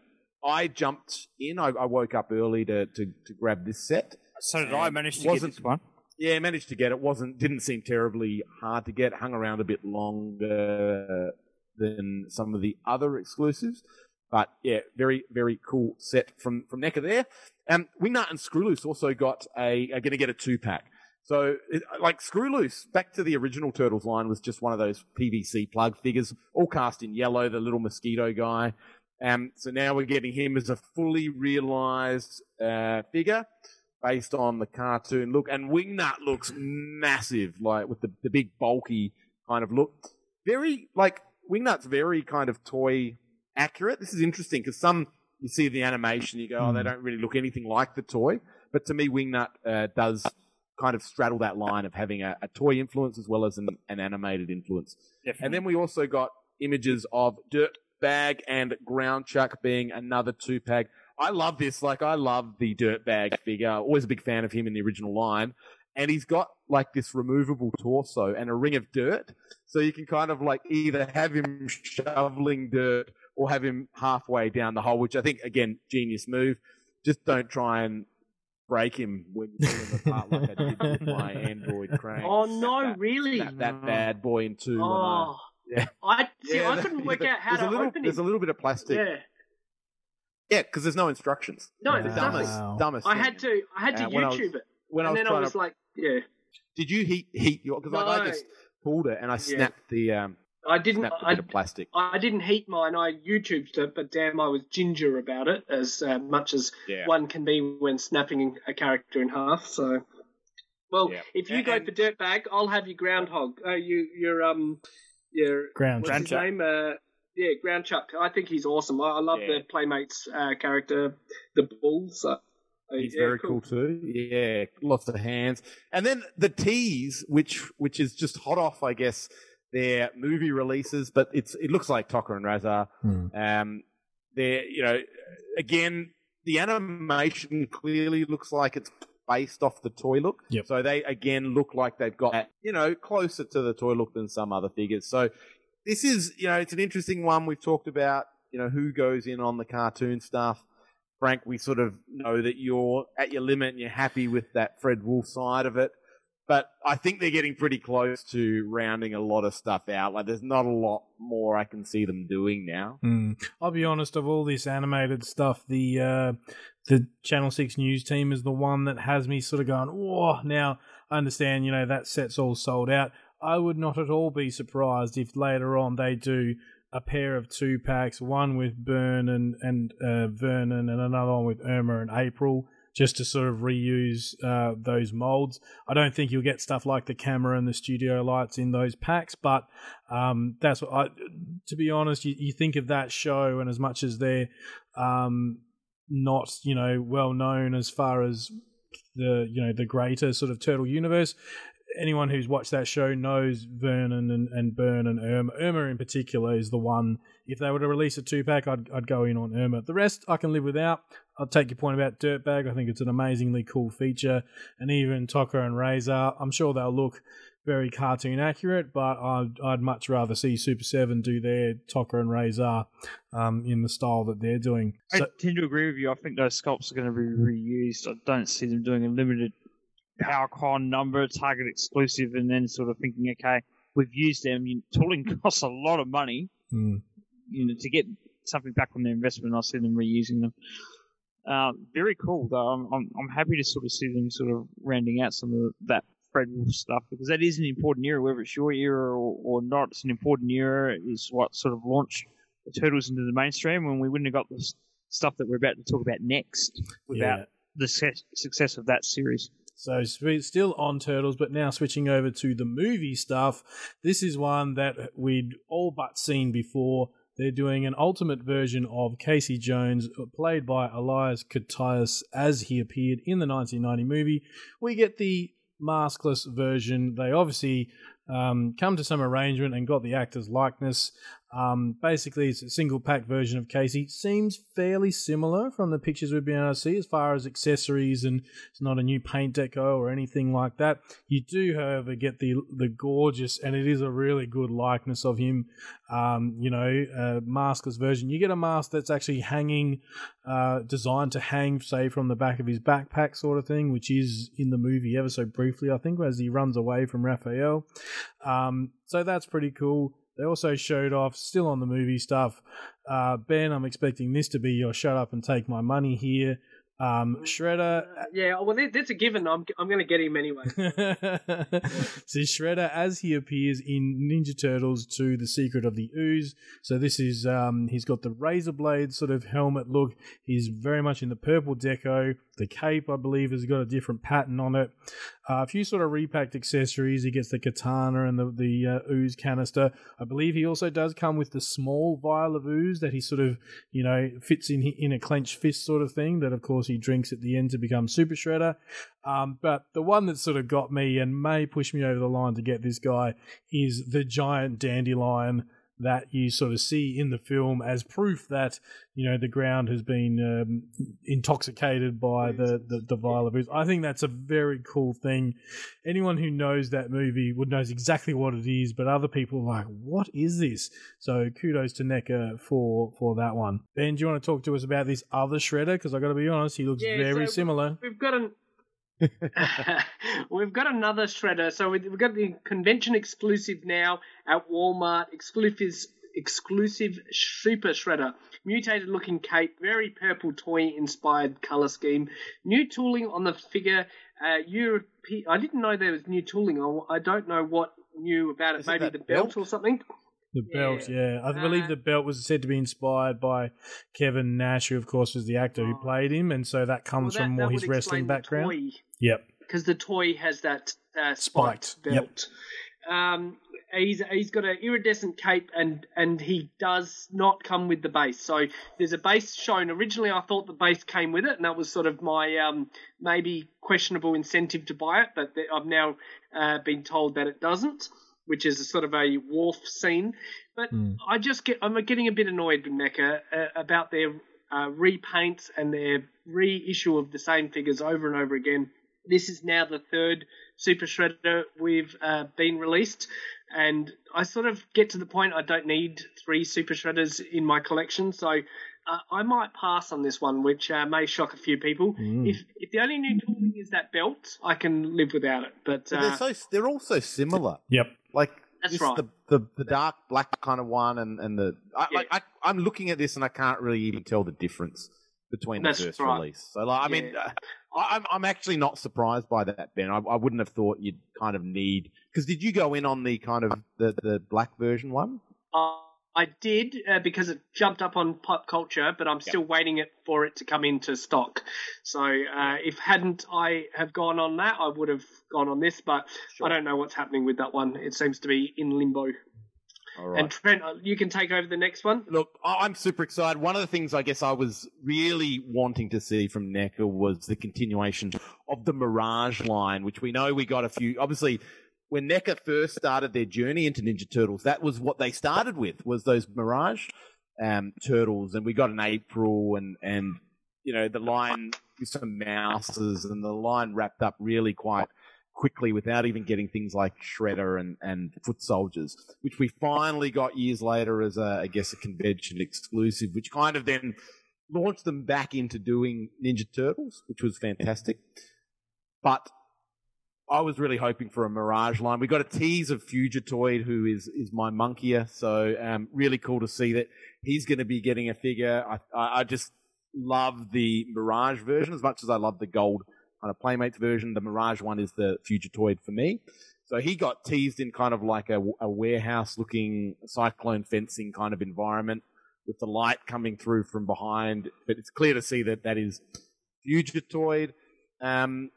I jumped in. I, I woke up early to, to to grab this set. So did I And manage to get this one? Yeah, managed to get it. wasn't Didn't seem terribly hard to get. Hung around a bit longer than some of the other exclusives. But yeah, very very cool set from from NECA there. Um, Wingnut and Screwloose also got a are going to get a two pack. So it, like Screwloose, back to the original Turtles line was just one of those PVC plug figures, all cast in yellow, the little mosquito guy. Um, so now we're getting him as a fully realized uh, figure based on the cartoon look. And Wingnut looks massive, like with the, the big bulky kind of look. Very like Wingnut's very kind of toy accurate. This is interesting because some you see the animation, you go, oh, they don't really look anything like the toy. But to me, Wingnut uh, does kind of straddle that line of having a, a toy influence as well as an, an animated influence. And then we also got images of Dirtbag and Ground Chuck being another two pack. I love this. Like, I love the Dirtbag figure. Always a big fan of him in the original line. and he's got like this removable torso and a ring of dirt. So you can kind of like either have him shoveling dirt or have him halfway down the hole, which I think, again, genius move. Just don't try and break him when you pull him apart like I did with my Android Krang. Oh no, really? That, that bad boy in two. when I- Oh, yeah. I see. Yeah, I couldn't work there's out how a to little, open There's a little bit of plastic. Yeah, Yeah, because there's no instructions. no, Wow. there's dumbest, nothing. dumbest. I thing. had to. I had to Uh, when I was- YouTube it, when I and was then I trying was to. like, yeah, Did you heat heat your? Because like, I No. just pulled it and I snapped the um I didn't. snapped I, bit of plastic. I didn't heat mine. I YouTubed it, but damn, I was ginger about it as uh, much as Yeah. one can be when snapping a character in half. So, well, Yeah. if you And- go for dirtbag, I'll have your groundhog. Uh, you, your um, your Ground what's his Chuck. name? Uh, yeah, Ground Chuck. I think he's awesome. I, I love Yeah. the Playmates uh, character, the bull. So He's yeah, very cool. too. Yeah, lots of hands. And then the tease, which which is just hot off, I guess, their movie releases, but it's it looks like Tokka and Rahzar. Hmm. Um, they're you know, again, the animation clearly looks like it's based off the toy look. Yep. So they again look like they've got you know closer to the toy look than some other figures. So this is you know it's an interesting one. We've talked about you know who goes in on the cartoon stuff. Frank, we sort of know that you're at your limit and you're happy with that Fred Wolf side of it. But I think they're getting pretty close to rounding a lot of stuff out. Like, there's not a lot more I can see them doing now. Mm. I'll be honest. Of all this animated stuff, the uh, the Channel Six News team is the one that has me sort of going. Whoa! Now I understand. You know that set's all sold out. I would not at all be surprised if later on they do a pair of two packs, one with Burne and and uh, Vernon, and another one with Irma and April, just to sort of reuse uh, those molds. I don't think you'll get stuff like the camera and the studio lights in those packs, but um, that's what I. To be honest, you, you think of that show, and as much as they're um, not, you know, well known as far as the you know the greater sort of turtle universe. Anyone who's watched that show knows Vernon and, and Burne and Irma. Irma in particular is the one. If they were to release a two pack, I'd I'd go in on Irma. The rest I can live without. I'll take your point about Dirtbag. I think it's an amazingly cool feature, and even Tokka and Rahzar. I'm sure they'll look very cartoon accurate, but I'd, I'd much rather see Super 7 do their Tokka and Rahzar um, in the style that they're doing. So, I tend to agree with you. I think those sculpts are going to be reused. I don't see them doing a limited PowerCon number, Target exclusive, and then sort of thinking, okay, we've used them. Tooling costs a lot of money. hmm. You know, to get something back from their investment, I see them reusing them. Uh, very cool, though. I'm, I'm I'm happy to sort of see them sort of rounding out some of that Fred Wolf stuff because that is an important era, whether it's your era or, or not. It's an important era. Is what sort of launched the turtles into the mainstream when we wouldn't have got the stuff that we're about to talk about next without Yeah. the success, success of that series. So still on Turtles, but now switching over to the movie stuff. This is one that we'd all but seen before. They're doing an ultimate version of Casey Jones, played by Elias Koteas, as he appeared in the 1990 movie. We get the maskless version. They obviously um, come to some arrangement and got the actor's likeness. Um, basically, it's a single pack version of Casey. Seems fairly similar from the pictures we've been able to see as far as accessories, and it's not a new paint deco or anything like that. You do, however, get the the gorgeous, and it is a really good likeness of him. Um, you know, maskless version. You get a mask that's actually hanging, uh, designed to hang, say, from the back of his backpack, sort of thing, which is in the movie ever so briefly, I think, as he runs away from Raphael. Um, so that's pretty cool. They also showed off, still on the movie stuff. Uh, ben, I'm expecting this to be your shut up and take my money here. Um, Shredder. Yeah, well, that's a given. I'm I'm going to get him anyway. so Shredder as he appears in Ninja Turtles to The Secret of the Ooze. So this is um he's got the razor blade sort of helmet look. He's very much in the purple deco. The cape, I believe, has got a different pattern on it. Uh, a few sort of repacked accessories. He gets the katana and the the uh, ooze canister. I believe he also does come with the small vial of ooze that he sort of you know fits in in a clenched fist sort of thing. That of course he drinks at the end to become Super Shredder. Um, but the one that sort of got me and may push me over the line to get this guy is the giant dandelion that you sort of see in the film as proof that you know the ground has been um, intoxicated by the the, the vial of I think that's a very cool thing. Anyone who knows that movie would knows exactly what it is, but other people are like, "What is this?" So kudos to NECA for for that one. Ben, do you want to talk to us about this other shredder? Because I got to be honest, he looks Yeah, very so similar. We've got an. we've got another shredder. So we- we've got the convention exclusive now at Walmart. Exclusive exclusive super shredder. Mutated looking cape, very purple toy inspired color scheme. New tooling on the figure. Uh, Europe. I didn't know there was new tooling. I, I don't know what new about it. Is Maybe the belt, belt? or something. The belt, yeah. I believe Uh, the belt was said to be inspired by Kevin Nash, who of course was the actor who Oh. played him, and so that comes Well, from more his wrestling background. toy. Yep. because the toy has that uh, spiked, Spiked, yep. belt. Um, he's he's got an iridescent cape and and he does not come with the base. So there's a base shown. Originally, I thought the base came with it, and that was sort of my um, maybe questionable incentive to buy it. But I've now uh, been told that it doesn't, which is a sort of a wharf scene. But Hmm. I just get I'm getting a bit annoyed with NECA uh, about their uh, repaints and their reissue of the same figures over and over again. This is now the third Super Shredder we've uh, been released, and I sort of get to the point I don't need three Super Shredders in my collection, so uh, I might pass on this one, which uh, may shock a few people. Mm. If if the only new tooling is that belt, I can live without it. But But uh, they're so they're all so similar. Yep. Like That's right. the, the the dark black kind of one and and the I, Yeah. like I, I'm looking at this and I can't really even tell the difference between the That's first right. release. So like I mean, Yeah. uh, I, I'm I'm actually not surprised by that, Ben. I, I wouldn't have thought you'd kind of need because did you go in on the kind of the the black version one? Uh, I did uh, because it jumped up on pop culture, but I'm still waiting it for it to come into stock. So uh, if hadn't I have gone on that, I would have gone on this. But I don't know what's happening with that one. It seems to be in limbo. All right. And Trent, uh, you can take over the next one. Look, I- I'm super excited. One of the things I guess I was really wanting to see from NECA was the continuation of the Mirage line, which we know we got a few. Obviously, when NECA first started their journey into Ninja Turtles, that was what they started with was those Mirage um, turtles, and we got an April and and you know the line with some mouses, and the line wrapped up really quite quickly without even getting things like Shredder and, and Foot Soldiers, which we finally got years later as a, I guess, a convention exclusive, which kind of then launched them back into doing Ninja Turtles, which was fantastic. But I was really hoping for a Mirage line. We got a tease of Fugitoid, who is is my monkeyer, so um, really cool to see that he's going to be getting a figure. I, I, I just love the Mirage version as much as I love the gold kind of Playmates version. The Mirage one is the Fugitoid for me. So he got teased in kind of like a, a warehouse looking cyclone fencing kind of environment with the light coming through from behind. But it's clear to see that that is Fugitoid. Um,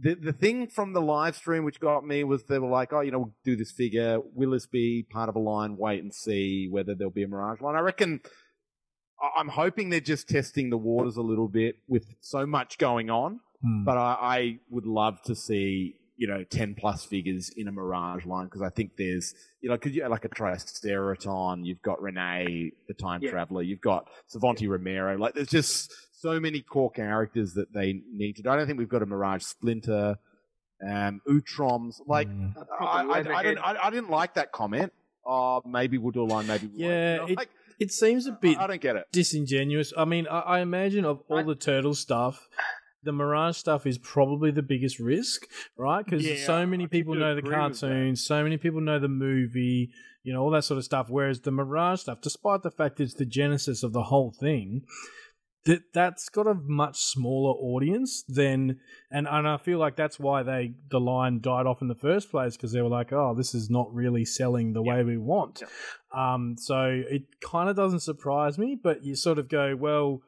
the the thing from the live stream which got me was they were like, oh, you know, we'll do this figure. Will this be part of a line? Wait and see whether there'll be a Mirage line. I reckon. I- I'm hoping they're just testing the waters a little bit with so much going on. Hmm. But I, I would love to see you know ten plus figures in a Mirage line because I think there's you know because you like a Triceraton, you've got Renet, the Time Yeah. Traveler, you've got Savanti Romero. Like there's just so many core characters that they need to do. I don't think we've got a Mirage Splinter, um, Utroms. Like Mm. A I, proper I, I, didn't, I, I didn't like that comment. Oh, maybe we'll do a line, maybe we won't. Yeah, You it- like, It seems a bit I don't get it. disingenuous. I mean, I, I imagine of all I- the turtle stuff, the Mirage stuff is probably the biggest risk, right? Because Yeah, so many tend people know the agree with that. cartoons, so many people know the movie, you know, all that sort of stuff. Whereas the Mirage stuff, despite the fact it's the genesis of the whole thing, that that's got a much smaller audience than and and I feel like that's why they the line died off in the first place because they were like oh this is not really selling the way we want. Um so it kind of doesn't surprise me but you sort of go well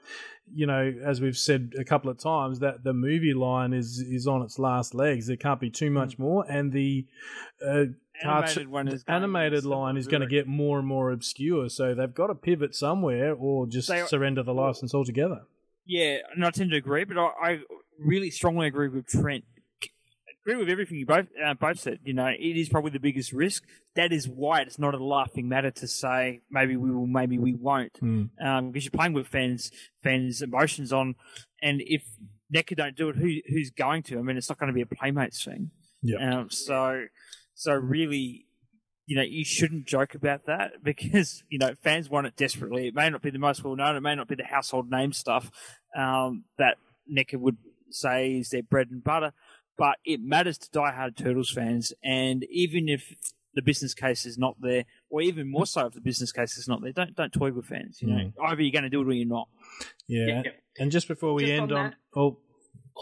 you know as we've said a couple of times that the movie line is is on its last legs. There can't be too much more. And the uh Animated one is animated line is going to get more and more obscure so they've got to pivot somewhere or just They- surrender the license altogether Yeah, and I tend to agree, but I, I really strongly agree with Trent. agree with everything you both uh, both said. You know, it is probably the biggest risk. That is why it's not a laughing matter to say maybe we will, maybe we won't, Mm. um, because you're playing with fans fans' emotions on, and if NECA don't do it, who who's going to? I mean, it's not going to be a playmates thing. Yeah. Um, so, so really, you know, you shouldn't joke about that because you know fans want it desperately. It may not be the most well known, it may not be the household name stuff um, that NECA would say is their bread and butter, but it matters to diehard Turtles fans. And even if the business case is not there, or even more so if the business case is not there, don't don't toy with fans. You know, either you're going to do it or you're not. Yeah. Yeah, yeah. And just before we Just end on on, that- oh,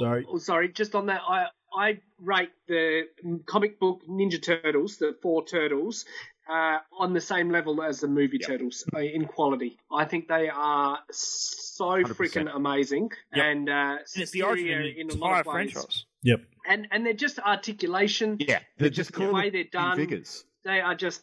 sorry. Oh, sorry, just on that, I I rate the comic book Ninja Turtles, the four turtles, uh, on the same level as the movie Turtles uh, in quality. I think they are so 100%. freaking amazing, Yep. and uh, And it's the origin superior in a lot of ways. franchise. Yep. And and they're just articulation. Yeah, they're just the cool way they're done. figures. They are just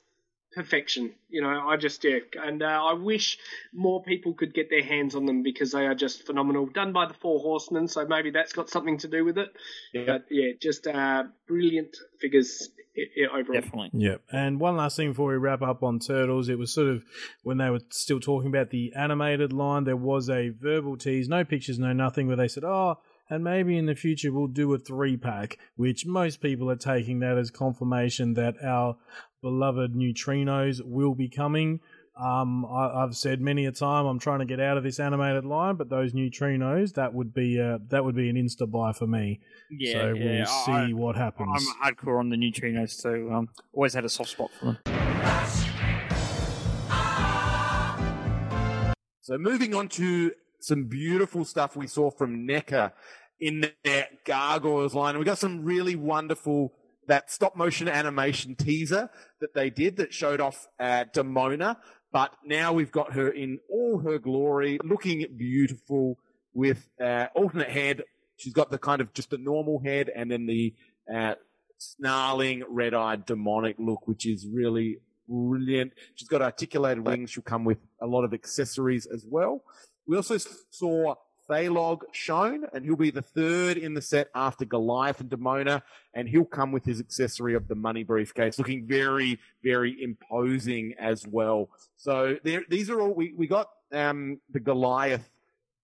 perfection. You know, I just yeah, and uh, I wish more people could get their hands on them because they are just phenomenal. Done by the Four Horsemen, so maybe that's got something to do with it. Yeah. But yeah, just uh, brilliant figures i- i- overall. Definitely. Yep. And one last thing before we wrap up on Turtles, it was sort of when they were still talking about the animated line, there was a verbal tease, no pictures, no nothing, where they said, oh, and maybe in the future we'll do a three pack, which most people are taking that as confirmation that our beloved neutrinos will be coming. Um, I, I've said many a time I'm trying to get out of this animated line, but those neutrinos that would be uh, that would be an insta buy for me. Yeah, so yeah. we'll see I, what happens. I'm hardcore on the neutrinos so Um, always had a soft spot for them. So moving on to some beautiful stuff we saw from NECA in their Gargoyles line. We got some really wonderful that stop motion animation teaser that they did that showed off uh, Demona, but now we've got her in all her glory, looking beautiful with uh, alternate head. She's got the kind of just the normal head and then the uh, snarling, red-eyed, demonic look, which is really brilliant. She's got articulated wings. She'll come with a lot of accessories as well. We also saw Thailog shown, and he'll be the third in the set after Goliath and Demona, and he'll come with his accessory of the money briefcase, looking very, very imposing as well. So there, these are all we, we got um, the Goliath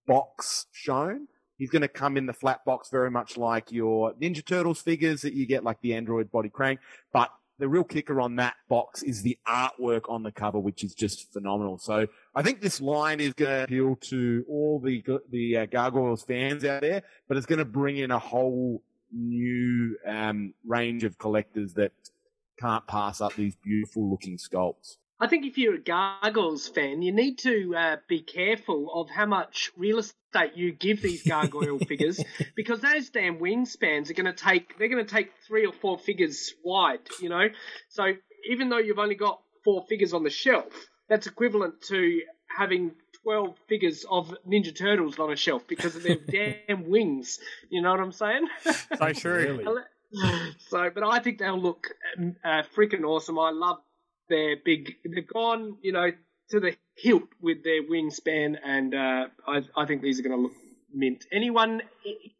box shown. He's going to come in the flat box, very much like your Ninja Turtles figures that you get, like the Android Body Krang. But the real kicker on that box is the artwork on the cover, which is just phenomenal. So I think this line is going to appeal to all the the uh, Gargoyles fans out there, but it's going to bring in a whole new um, range of collectors that can't pass up these beautiful looking sculpts. I think if you're a Gargoyles fan, you need to uh, be careful of how much real estate you give these gargoyle figures because those damn wingspans are going to take they're going to take three or four figures wide, you know. So even though you've only got four figures on the shelf, that's equivalent to having 12 figures of Ninja Turtles on a shelf because of their damn wings. You know what I'm saying? So true. so, but I think they'll look um, uh, freaking awesome. I love their big. They've gone, you know, to the hilt with their wingspan, and uh, I, I think these are going to look mint. Anyone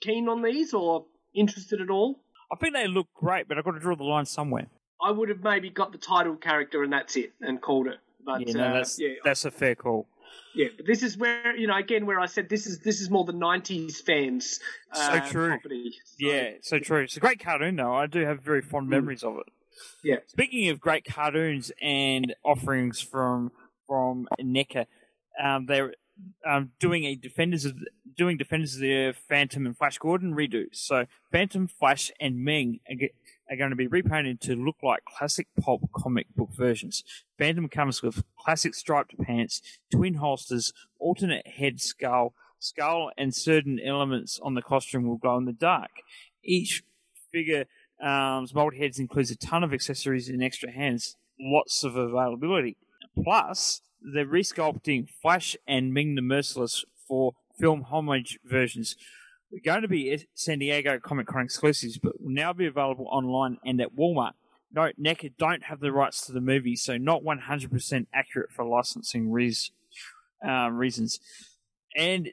keen on these or interested at all? I think they look great, but I've got to draw the line somewhere. I would have maybe got the title character and that's it, and called it. But yeah, no, uh, that's yeah, that's a fair call. yeah. But this is where you know again where I said this is this is more the '90s fans. So uh, true. Property. So, Yeah, so true. It's a great cartoon, though. I do have very fond memories of it. Yeah. Speaking of great cartoons and offerings from from NECA, um, they're um, doing a Defenders of doing Defenders of the Phantom and Flash Gordon redo. So Phantom, Flash, and Ming are going to be repainted to look like classic pulp comic book versions. Phantom comes with classic striped pants, twin holsters, alternate head skull, skull, and certain elements on the costume will glow in the dark. Each figure um, mold heads includes a ton of accessories and extra hands, lots of availability. Plus, they're resculpting Flash and Ming the Merciless for film homage versions. We're going to be San Diego Comic Con exclusives, but will now be available online and at Walmart. Note, NECA don't have the rights to the movie, so not 100% accurate for licensing reas- uh, reasons. And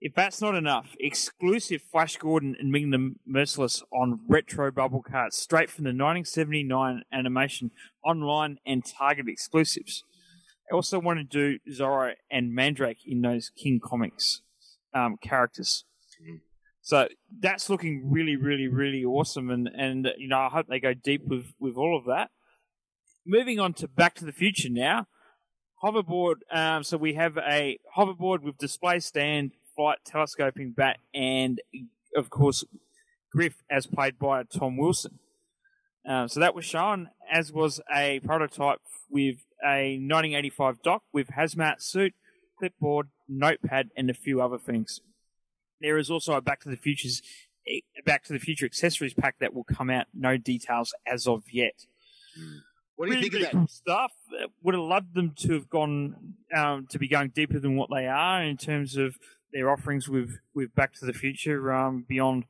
If that's not enough, exclusive Flash Gordon and Ming the Merciless on retro bubble cards, straight from the 1979 animation, online and Target exclusives. I also want to do Zorro and Mandrake in those King Comics um, characters. So that's looking really, really, really awesome, and and you know I hope they go deep with with all of that. Moving on to Back to the Future now, hoverboard. Um, so we have a hoverboard with display stand, telescoping bat, and of course Griff as played by Tom Wilson. Um, so that was shown, as was a prototype with a 1985 Doc with hazmat suit, clipboard, notepad, and a few other things. There is also a Back to the Future's Back to the Future accessories pack that will come out. No details as of yet. What do you Really, think of that? cool stuff? Would have loved them to have gone um, to be going deeper than what they are in terms of their offerings with with Back to the Future um, beyond.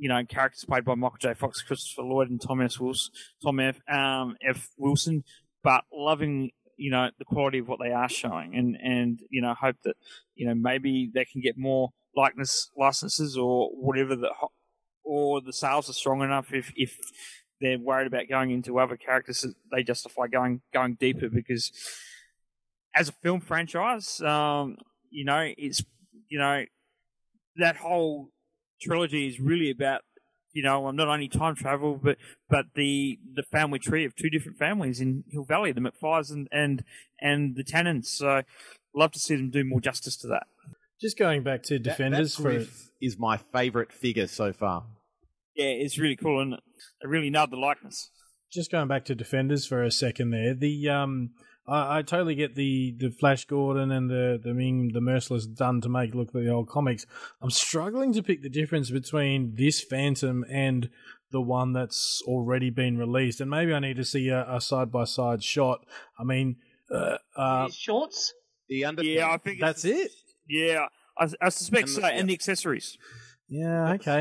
You know, characters played by Michael J. Fox, Christopher Lloyd, and Tom S. Wilson, Tom F. Um, F. Wilson, but loving you know the quality of what they are showing, and and you know hope that you know maybe they can get more likeness licenses or whatever ho- or the sales are strong enough if if they're worried about going into other characters that they justify going going deeper because as a film franchise um you know it's you know that whole trilogy is really about you know not only time travel but but the the family tree of two different families in Hill Valley the McFlyers and and and the Tannens so love to see them do more justice to that Just going back to defenders that for Griff is my favourite figure so far. yeah it's really cool and they really nailed the likeness just going back to defenders for a second there. The um, I, I totally get the the Flash Gordon and the the Ming the Merciless done to make look like the old comics. I'm struggling to pick the difference between this Phantom and the one that's already been released, and maybe I need to see a side by side shot. I mean, uh, uh, shorts. The under yeah I think that's it. yeah I, I suspect And so the- and the accessories Yeah, okay.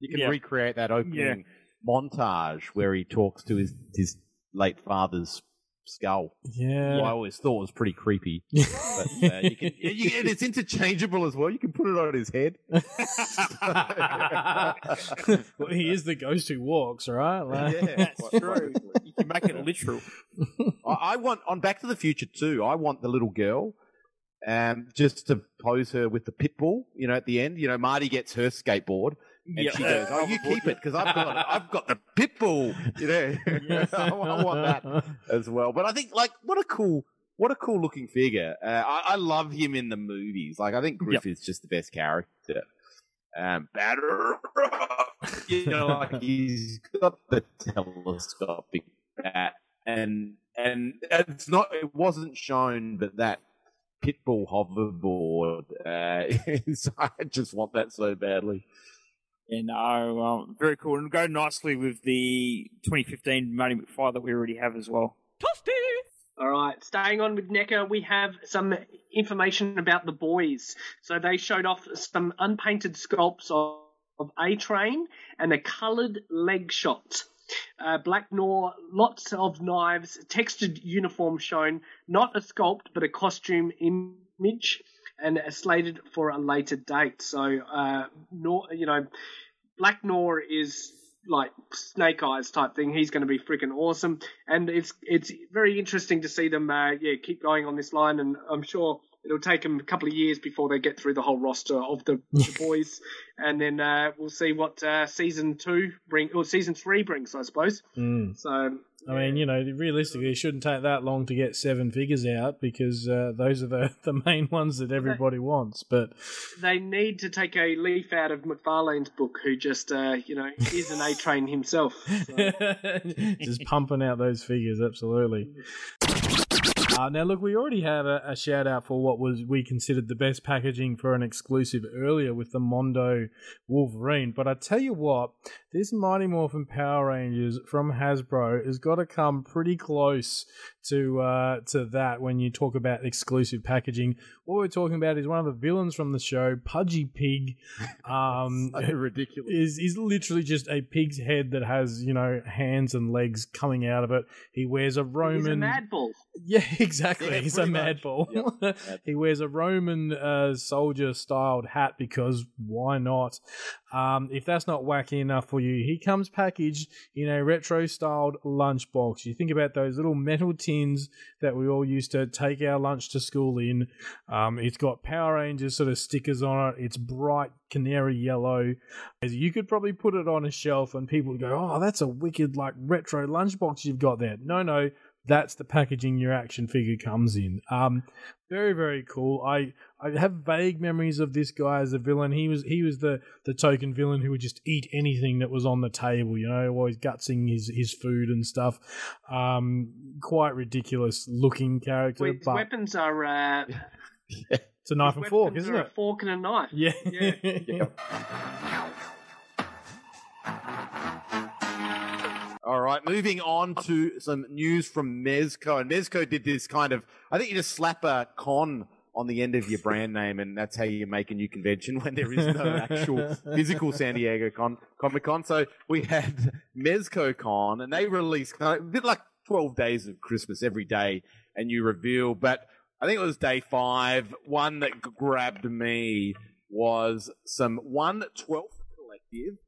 You can Yeah. recreate that opening montage where he talks to his his late father's skull. Yeah. I always thought was pretty creepy. But uh, you can, you, and it's interchangeable as well. You can put it on his head. well, he is the ghost who walks, right? Like- yeah, That's quite true. possibly. You can make it literal. I, I want on Back to the Future too. I want the little girl, um, just to pose her with the pit bull. You know, at the end, you know, Marty gets her skateboard. And Yeah. she goes, "Oh, you keep it because I've got, I've got the pit bull." You know, I, I want that as well. But I think, like, what a cool, what a cool looking figure. Uh, I, I love him in the movies. Like, I think Griff is just the best character. Um, batter, you know, like he's got the telescopic bat, and and it's not, it wasn't shown, but that pitbull hoverboard. Uh, is, I just want that so badly. Yeah, no, um, very cool. And go nicely with the 2015 Marty McFly that we already have as well. All right, staying on with NECA, we have some information about the boys. So they showed off some unpainted sculpts of, of A Train and a coloured leg shot. Uh, Black Noir, lots of knives, textured uniform shown, not a sculpt but a costume image, and slated for a later date. So, uh, Noir, you know, Black Noir is like Snake Eyes type thing. He's going to be freaking awesome, and it's it's very interesting to see them, uh, yeah, keep going on this line. And I'm sure it'll take them a couple of years before they get through the whole roster of the, the boys, and then uh, we'll see what uh, season two bring or season three brings, I suppose. Mm. So. I mean, you know, realistically, it shouldn't take that long to get seven figures out because uh, those are the, the main ones that everybody wants. But they need to take a leaf out of McFarlane's book, who just, uh, you know, is an A train himself. So. just pumping out those figures, absolutely. Uh, now, look, we already had a, a shout out for what was we considered the best packaging for an exclusive earlier with the Mondo Wolverine. But I tell you what, this Mighty Morphin Power Rangers from Hasbro has got to come pretty close to uh, to that when you talk about exclusive packaging. What we're talking about is one of the villains from the show, Pudgy Pig. Um, So ridiculous. is is literally just a pig's head that has you know hands and legs coming out of it. He wears a Roman. He's a mad bull. Yeah, exactly. Yeah, He's a pretty mad bull. Yep. he wears a Roman uh, soldier styled hat because why not? Um, if that's not wacky enough for you, he comes packaged in a retro styled lunchbox. You think about those little metal tins that we all used to take our lunch to school in. Um, it's got Power Rangers sort of stickers on it. It's bright canary yellow. You could probably put it on a shelf and people would go, "Oh, that's a wicked like retro lunchbox you've got there." No, no, that's the packaging your action figure comes in. Um, very very cool. I I have vague memories of this guy as a villain. He was he was the the token villain who would just eat anything that was on the table. You know, always gutsing his his food and stuff. Um, quite ridiculous looking character, His but weapons are uh, it's a knife and fork, isn't it? A fork and a knife. Yeah. Yeah. All right, moving on to some news from Mezco. And Mezco did this kind of, I think you just slap a con on the end of your brand name, and that's how you make a new convention when there is no actual physical San Diego Con Comic Con. So we had Mezco Con, and they released kind of a bit like 12 days of Christmas every day, and you reveal. But I think it was day five. One that g- grabbed me was some 112th Collective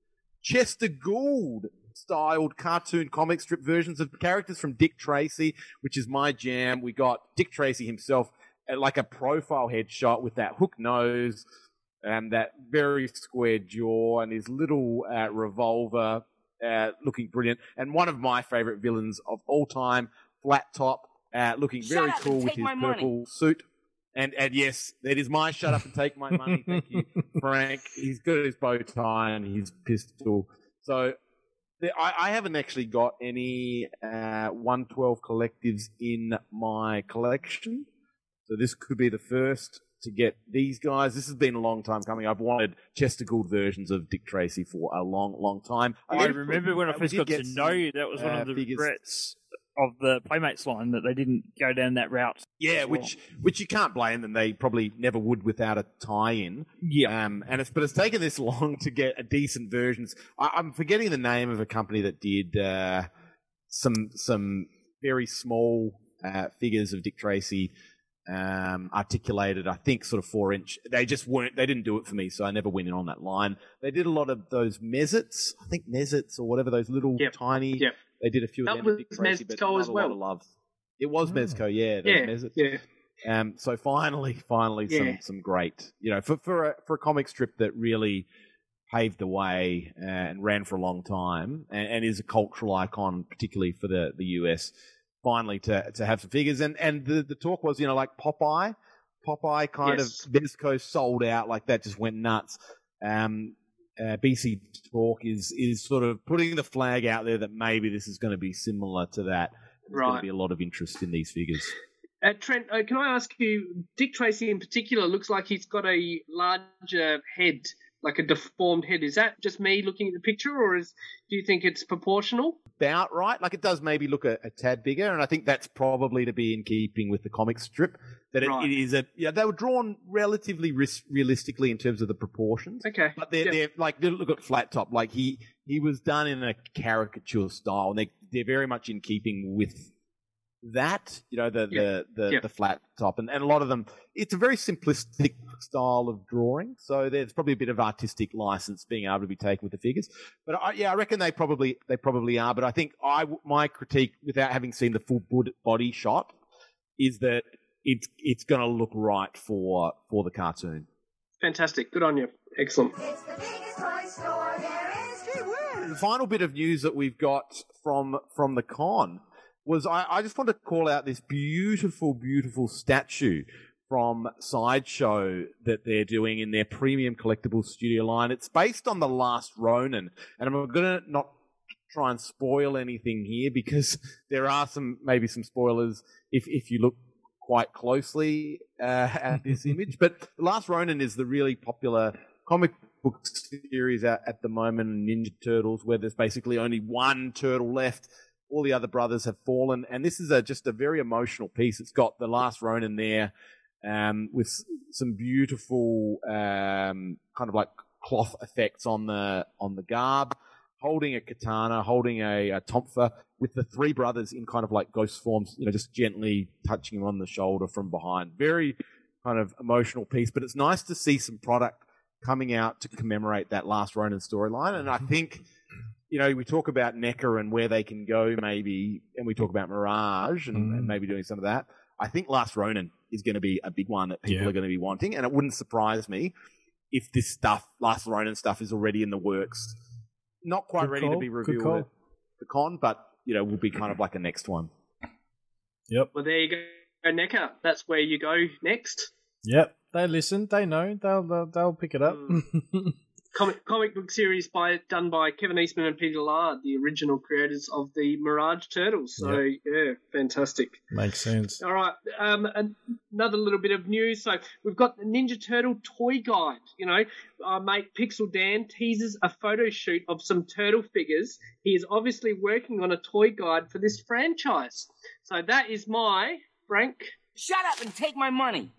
Chester Gould styled cartoon comic strip versions of characters from Dick Tracy, which is my jam. We got Dick Tracy himself at like a profile headshot with that hook nose and that very square jaw and his little uh, revolver uh, looking brilliant. And one of my favorite villains of all time, Flat Top, uh, looking Shut very cool with his my money. purple suit. And and yes, that is my shut up and take my money. Thank you, Frank. He's good at his bow tie and his pistol. So I, I haven't actually got any uh, 112 collectives in my collection. So this could be the first to get these guys. This has been a long time coming. I've wanted Chester Gould versions of Dick Tracy for a long, long time. I did- remember when I first got to know you, that was one uh, of the figures. regrets of the Playmates line that they didn't go down that route. Yeah, which which you can't blame them. They probably never would without a tie-in. Yeah. Um, and it's but it's taken this long to get a decent versions. I, I'm forgetting the name of a company that did uh, some some very small uh, figures of Dick Tracy. Um, articulated, I think, sort of four inch. They just weren't. They didn't do it for me, so I never went in on that line. They did a lot of those Mez-Itz, I think Mez-Itz or whatever those little Yep. tiny. Yep. They did a few That of them. with was but Mezco as a lot well. of love. It was Oh. Mezco, yeah. Yeah, Mez-Itz. yeah. Um, so finally, finally, Yeah. some some great, you know, for for a, for a comic strip that really paved the way uh, and ran for a long time, and, and is a cultural icon, particularly for the the US. Finally, to to have some figures, and and the the talk was, you know, like Popeye, Popeye kind Yes. of Mezco sold out like that, just went nuts. Um, uh, BC Talk is is sort of putting the flag out there that maybe this is going to be similar to that. There's going to be a lot of interest in these figures. Uh, Trent, uh, can I ask you, Dick Tracy in particular looks like he's got a larger head, like a deformed head. Is that just me looking at the picture, or is do you think it's proportional? about right. Like it does maybe look a, a tad bigger, and I think that's probably to be in keeping with the comic strip. That it, Right. it is a yeah they were drawn relatively ris- realistically in terms of the proportions, Okay. but they're, Yeah. they're like they look at flat top. Like he he was done in a caricature style, and they they're very much in keeping with that. You know the Yeah. the the, Yeah. the flat top, and, and a lot of them. It's a very simplistic style of drawing, so there's probably a bit of artistic license being able to be taken with the figures. But I, yeah, I reckon they probably they probably are. But I think I my critique, without having seen the full body shot, is that it's it's going to look right for for the cartoon. Fantastic. Good on you. Excellent. The final bit of news that we've got from from the con was I, I just want to call out this beautiful, beautiful statue from Sideshow that they're doing in their premium collectible studio line. It's based on the Last Ronin, and I'm gonna not try and spoil anything here because there are some maybe some spoilers if if you look quite closely uh, at this image. But the Last Ronin is the really popular comic book series at, at the moment, in Ninja Turtles, where there's basically only one turtle left. All the other brothers have fallen, and this is a just a very emotional piece. It's got the last Ronin there, um, with some beautiful um, kind of like cloth effects on the on the garb, holding a katana, holding a, a tonfa, with the three brothers in kind of like ghost forms, you know, just gently touching him on the shoulder from behind. Very kind of emotional piece, but it's nice to see some product coming out to commemorate that last Ronin storyline, and I think you know, we talk about NECA and where they can go, maybe, and we talk about Mirage and, and mm. maybe doing some of that. I think Last Ronin is going to be a big one that people Yeah. are going to be wanting, and it wouldn't surprise me if this stuff, Last Ronin stuff, is already in the works. Not quite Good ready to be revealed call. at the con, but you know, will be kind of like a next one. Yep. Well, there you go, NECA. That's where you go next. Yep. They listen. They know. They'll they'll, they'll pick it up. Mm. Comic comic book series by done by Kevin Eastman and Peter Laird, the original creators of the Mirage Turtles. So yeah, fantastic. Makes sense. All right, um, another little bit of news. So we've got the Ninja Turtle toy guide. You know, our mate Pixel Dan teases a photo shoot of some turtle figures. He is obviously working on a toy guide for this franchise. So that is my Frank. Shut up and take my money.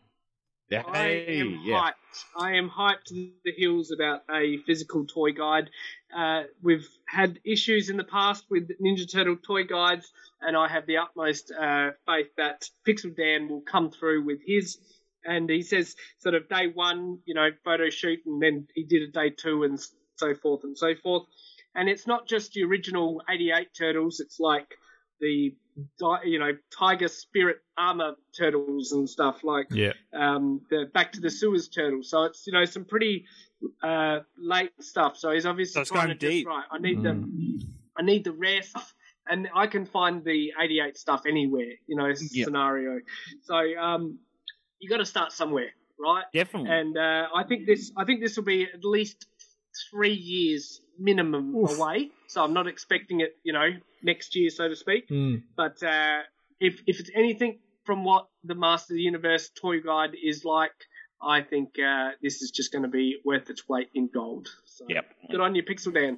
I am hyped. I am hyped to the hills about a physical toy guide. Uh, we've had issues in the past with Ninja Turtle toy guides, and I have the utmost uh, faith that Pixel Dan will come through with his. And he says, sort of day one, you know, photo shoot, and then he did a day two, and so forth and so forth. And it's not just the original 88 turtles, it's like the, you know, Tiger Spirit armor turtles and stuff like Yeah. um, the Back to the Sewers turtle. So it's you know some pretty uh, late stuff. So he's obviously So trying going to just right. I need the I need the rare stuff, and I can find the '88 stuff anywhere. You know, Yep. scenario. So um, you got to start somewhere, right? Definitely. And uh, I think this I think this will be at least three years minimum away. So I'm not expecting it, you know, next year, so to speak. Mm. But uh, if if it's anything from what the Master of the Universe toy guide is like, I think uh, this is just going to be worth its weight in gold. So, Yep. Good on you, Pixel Dan.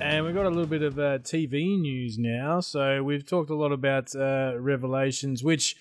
And we've got a little bit of uh, TV news now. So we've talked a lot about uh, Revelations, which,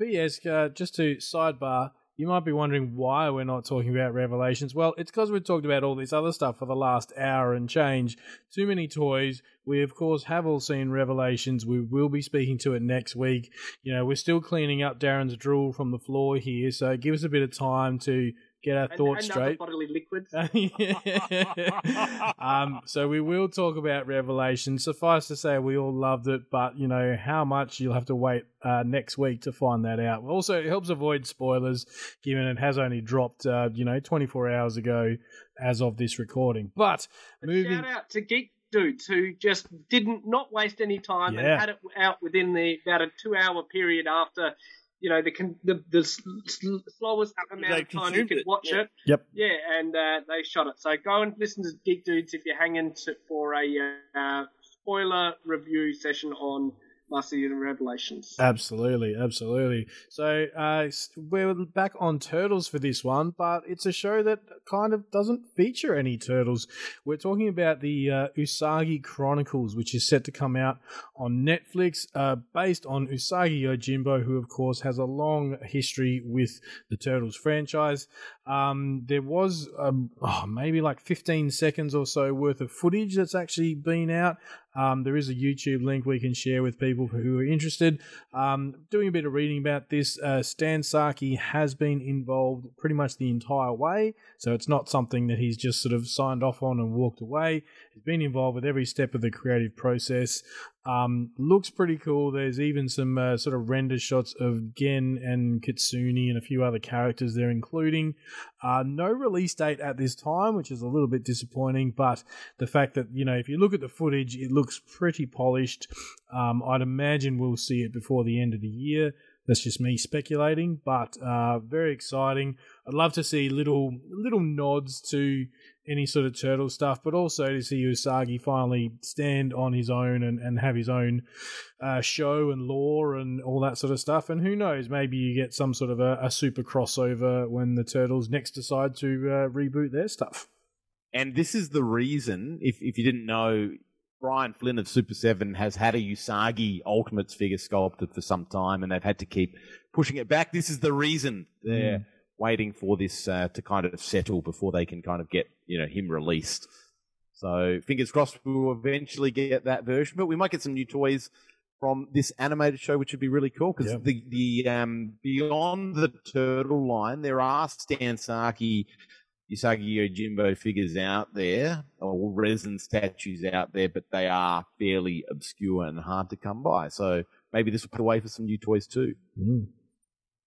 P.S., uh, just to sidebar, you might be wondering why we're not talking about Revelations. Well, it's because we've talked about all this other stuff for the last hour and change. Too many toys. We, of course, have all seen Revelations. We will be speaking to it next week. You know, we're still cleaning up Darren's drool from the floor here. So give us a bit of time to get our thoughts and straight. bodily liquids. um, so we will talk about Revelation. Suffice to say, we all loved it, but you know how much you'll have to wait uh, next week to find that out. Also, it helps avoid spoilers, given it has only dropped, uh, you know, 24 hours ago as of this recording. But moving, Shout out to Geek Dudes who just didn't not waste any time Yeah. and had it out within the about a two hour period after. You know the con- the, the s- s- slowest amount They of time you consumed could watch yeah. it. Yep. Yeah, and uh, they shot it. So go and listen to Geek Dudes if you're hanging to, for a uh, spoiler review session on Master of the Revelations. Absolutely, absolutely. So uh, we're back on Turtles for this one, but it's a show that kind of doesn't feature any turtles. We're talking about the uh, Usagi Chronicles, which is set to come out on Netflix, uh, based on Usagi Yojimbo, who of course has a long history with the Turtles franchise. Um, there was um, oh, maybe like 15 seconds or so worth of footage that's actually been out. Um, there is a YouTube link we can share with people who are interested. Um, doing a bit of reading about this, uh, Stan Sakai has been involved pretty much the entire way, so it's not something that he's just sort of signed off on and walked away. He's been involved with every step of the creative process. Um, looks pretty cool. There's even some uh, sort of render shots of Gen and Kitsune and a few other characters they're including. Uh, no release date at this time, which is a little bit disappointing, but the fact that, you know, if you look at the footage, it looks pretty polished. Um, I'd imagine we'll see it before the end of the year. That's just me speculating, but uh, very exciting. I'd love to see little little nods to any sort of turtle stuff, but also to see Usagi finally stand on his own and, and have his own uh, show and lore and all that sort of stuff. And who knows, maybe you get some sort of a, a super crossover when the turtles next decide to uh, reboot their stuff. And this is the reason, if, if you didn't know, Brian Flynn of Super 7 has had a Usagi Ultimates figure sculpted for some time and they've had to keep pushing it back. This is the reason they're waiting for this uh, to kind of settle before they can kind of get, you know, him released. So fingers crossed we will eventually get that version, but we might get some new toys from this animated show, which would be really cool because Yeah. the the um, beyond the turtle line, there are Stan Sakai, Usagi Yojimbo figures out there, or resin statues out there, but they are fairly obscure and hard to come by. So maybe this will put away for some new toys too. Mm.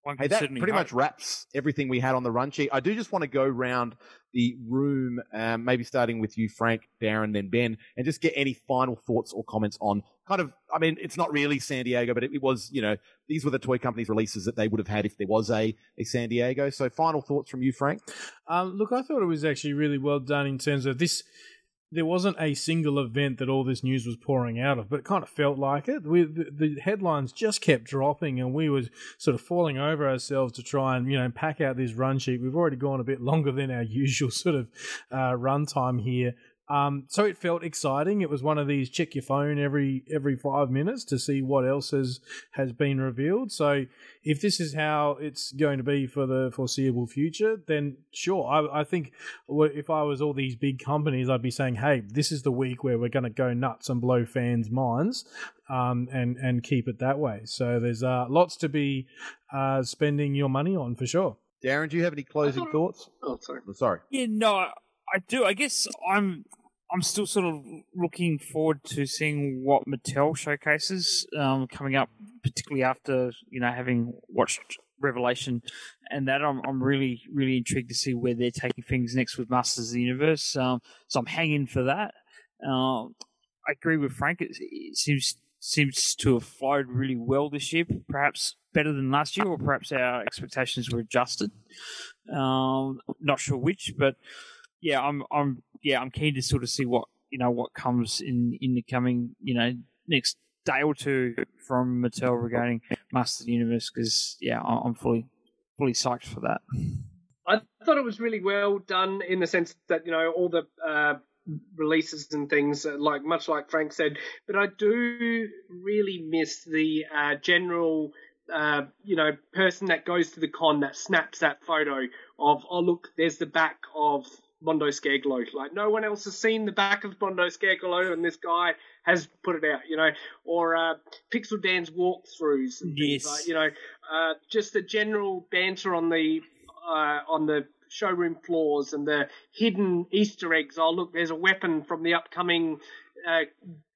One Hey, that certainly pretty hope. much wraps everything we had on the run sheet. I do just want to go round the room, um, maybe starting with you, Frank, Darren, then Ben, and just get any final thoughts or comments on kind of, I mean, it's not really San Diego, but it, it was, you know, these were the toy companies' releases that they would have had if there was a, a San Diego. So final thoughts from you, Frank? Um, look, I thought it was actually really well done in terms of this. There wasn't a single event that all this news was pouring out of, but it kind of felt like it. We, the, the headlines just kept dropping, and we were sort of falling over ourselves to try and you know pack out this run sheet. We've already gone a bit longer than our usual sort of uh, run time here. Um, so it felt exciting. It was one of these check your phone every every five minutes to see what else has has been revealed. So if this is how it's going to be for the foreseeable future, then sure. I, I think if I was all these big companies, I'd be saying, "Hey, this is the week where we're going to go nuts and blow fans' minds, um, and and keep it that way." So there's uh, lots to be uh, spending your money on for sure. Darren, do you have any closing thought- thoughts? Oh, sorry. Oh, Sorry. Yeah, no, I, I do. I guess I'm I'm still sort of looking forward to seeing what Mattel showcases um, coming up, particularly after you know having watched Revelation, and that I'm I'm really really intrigued to see where they're taking things next with Masters of the Universe. Um, so I'm hanging for that. Um, I agree with Frank. It, it seems seems to have flowed really well this year, perhaps better than last year, or perhaps our expectations were adjusted. Um, not sure which, but yeah, I'm I'm yeah I'm keen to sort of see what you know what comes in in the coming you know next day or two from Mattel regarding Master the Universe because yeah I'm fully fully psyched for that. I thought it was really well done in the sense that you know all the uh, releases and things, uh, like much like Frank said. But I do really miss the uh, general, uh, you know, person that goes to the con that snaps that photo of oh look, there's the back of Mondo Scareglow. Like no one else has seen the back of Mondo Scareglow, and this guy has put it out, you know, or uh, Pixel Dan's walkthroughs and things Yes. like, you know, uh, just the general banter on the uh, on the showroom floors and the hidden Easter eggs. Oh, look, there's a weapon from the upcoming uh,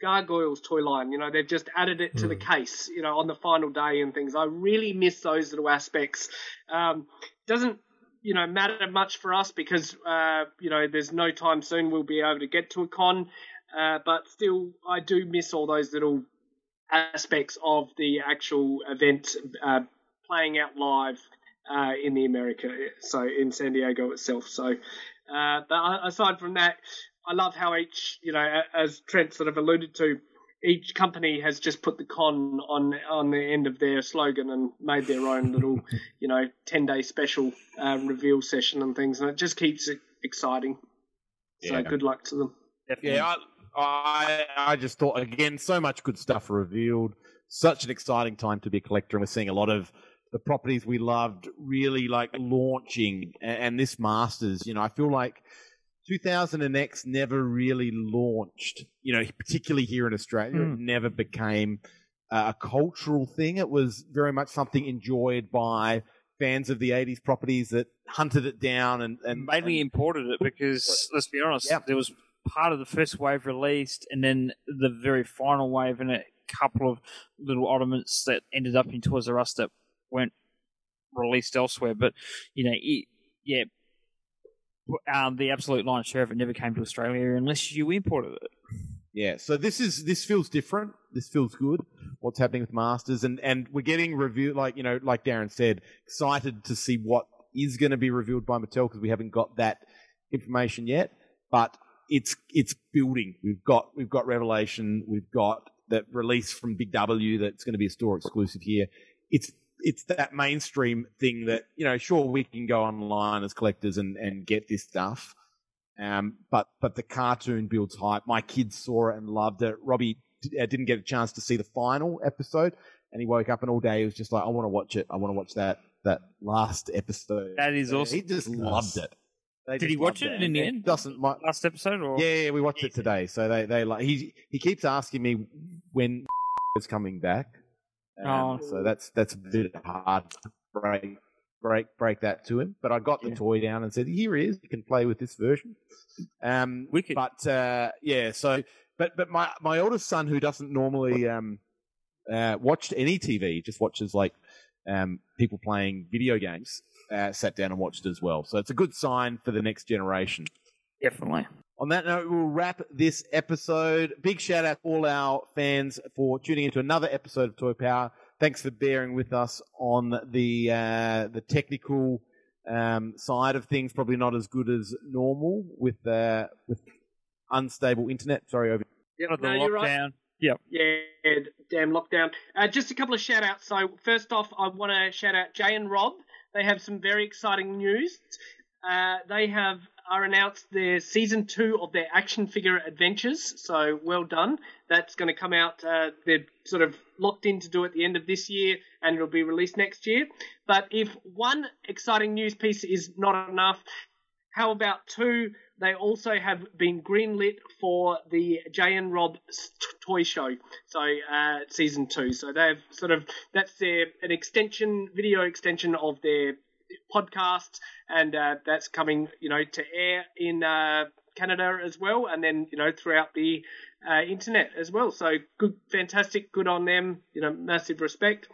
Gargoyles toy line. You know, they've just added it to the case, you know, on the final day and things. I really miss those little aspects. Um, doesn't you know matter much for us because uh, you know there's no time soon we'll be able to get to a con, uh, but still I do miss all those little aspects of the actual event uh, playing out live uh, in the America, so in San Diego itself. So, uh, but aside from that, I love how each, you know, as Trent sort of alluded to, each company has just put the con on on the end of their slogan and made their own little, you know, ten day special uh, reveal session and things, and it just keeps it exciting. So Yeah. good luck to them. Yeah, I, I I just thought again, so much good stuff revealed. Such an exciting time to be a collector, and we're seeing a lot of the properties we loved really like launching. And, and this Masters, you know, I feel like 2000 and X never really launched. You know, particularly here in Australia, it never became uh, a cultural thing. It was very much something enjoyed by fans of the 80s properties that hunted it down and and mainly imported it because let's be honest, Yeah. there was part of the first wave released, and then the very final wave, and a couple of little ornaments that ended up in Toys R Us that weren't released elsewhere. But you know, it, yeah, um, the absolute lion's share of it never came to Australia unless you imported it. Yeah, so this is this feels different. This feels good. What's happening with Masters, and and we're getting review like you know, like Darren said, excited to see what is going to be revealed by Mattel because we haven't got that information yet. But it's it's building. We've got we've got Revelation. We've got that release from Big W that's going to be a store exclusive here. It's it's that mainstream thing that you know. Sure, we can go online as collectors and and get this stuff Um, but but the cartoon builds hype. My kids saw it and loved it. Robbie d- uh, didn't get a chance to see the final episode, and he woke up and all day he was just like, "I want to watch it. I want to watch that that last episode." That is So awesome. He just loved it. They Did he watch loved it in the end? Doesn't my, Last episode, or yeah, yeah, we watched it today. So they they like he he keeps asking me when is coming back. Um, Oh. So that's that's a bit hard to break break break that to him. But I got the Yeah. toy down and said, "Here he is. You can play with this version." Um, Wicked. But uh, yeah, so but but my my oldest son who doesn't normally um uh, watch any TV, just watches like um people playing video games. Uh, sat down and watched it as well. So it's a good sign for the next generation. definitely. On that note, we'll wrap this episode. Big shout out to all our fans for tuning into another episode of Toy Power. Thanks for bearing with us on the uh, the technical um, side of things. Probably not as good as normal with uh, with unstable internet. Sorry, over. Yep, Not the no, you're right. lockdown. Yep. Yeah, damn lockdown. Uh, just a couple of shout outs. So, first off, I want to shout out Jay and Rob. They have some very exciting news. Uh, they have are announced their season two of their action figure adventures. So, well done. That's going to come out. Uh, they're sort of locked in to do it at the end of this year, and it'll be released next year. But if one exciting news piece is not enough, how about two? They also have been greenlit for the Jay and Rob toy show, so uh, season two. So they've sort of that's their an extension, video extension of their podcast, and uh, that's coming, you know, to air in uh, Canada as well, and then you know throughout the uh, internet as well. So good, fantastic, good on them. You know, massive respect.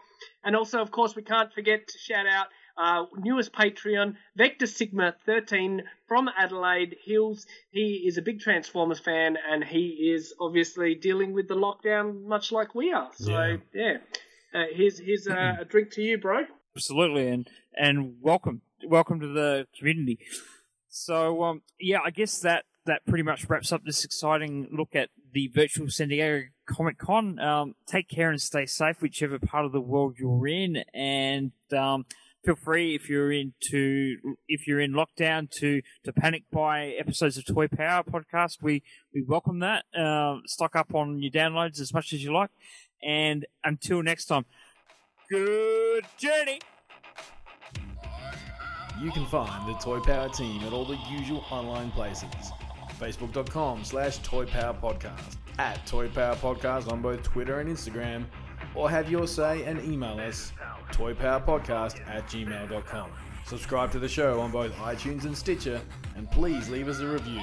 And also, of course, we can't forget to shout out uh, newest Patreon, Vector Sigma 13 from Adelaide Hills. He is a big Transformers fan and he is obviously dealing with the lockdown much like we are. So, yeah. Yeah. Uh, here's here's uh, a drink to you, bro. Absolutely, and and welcome, welcome to the community. So, um, yeah, I guess that that pretty much wraps up this exciting look at the virtual San Diego Comic Con. Um, take care and stay safe, whichever part of the world you're in, and um, feel free if you're into if you're in lockdown to to panic buy episodes of Toy Power podcast. We we welcome that. Um, stock up on your downloads as much as you like, and until next time, good journey. You can find the Toy Power team at all the usual online places. Facebook.com slash Toy Power Podcast, at Toy Power Podcast on both Twitter and Instagram, or have your say and email us toypowerpodcast at gmail.com. Subscribe to the show on both iTunes and Stitcher, and please leave us a review.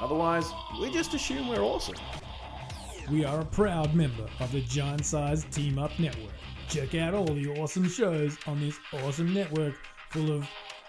Otherwise, we just assume we're awesome. We are a proud member of the Giant Size Team Up Network. Check out all the awesome shows on this awesome network full of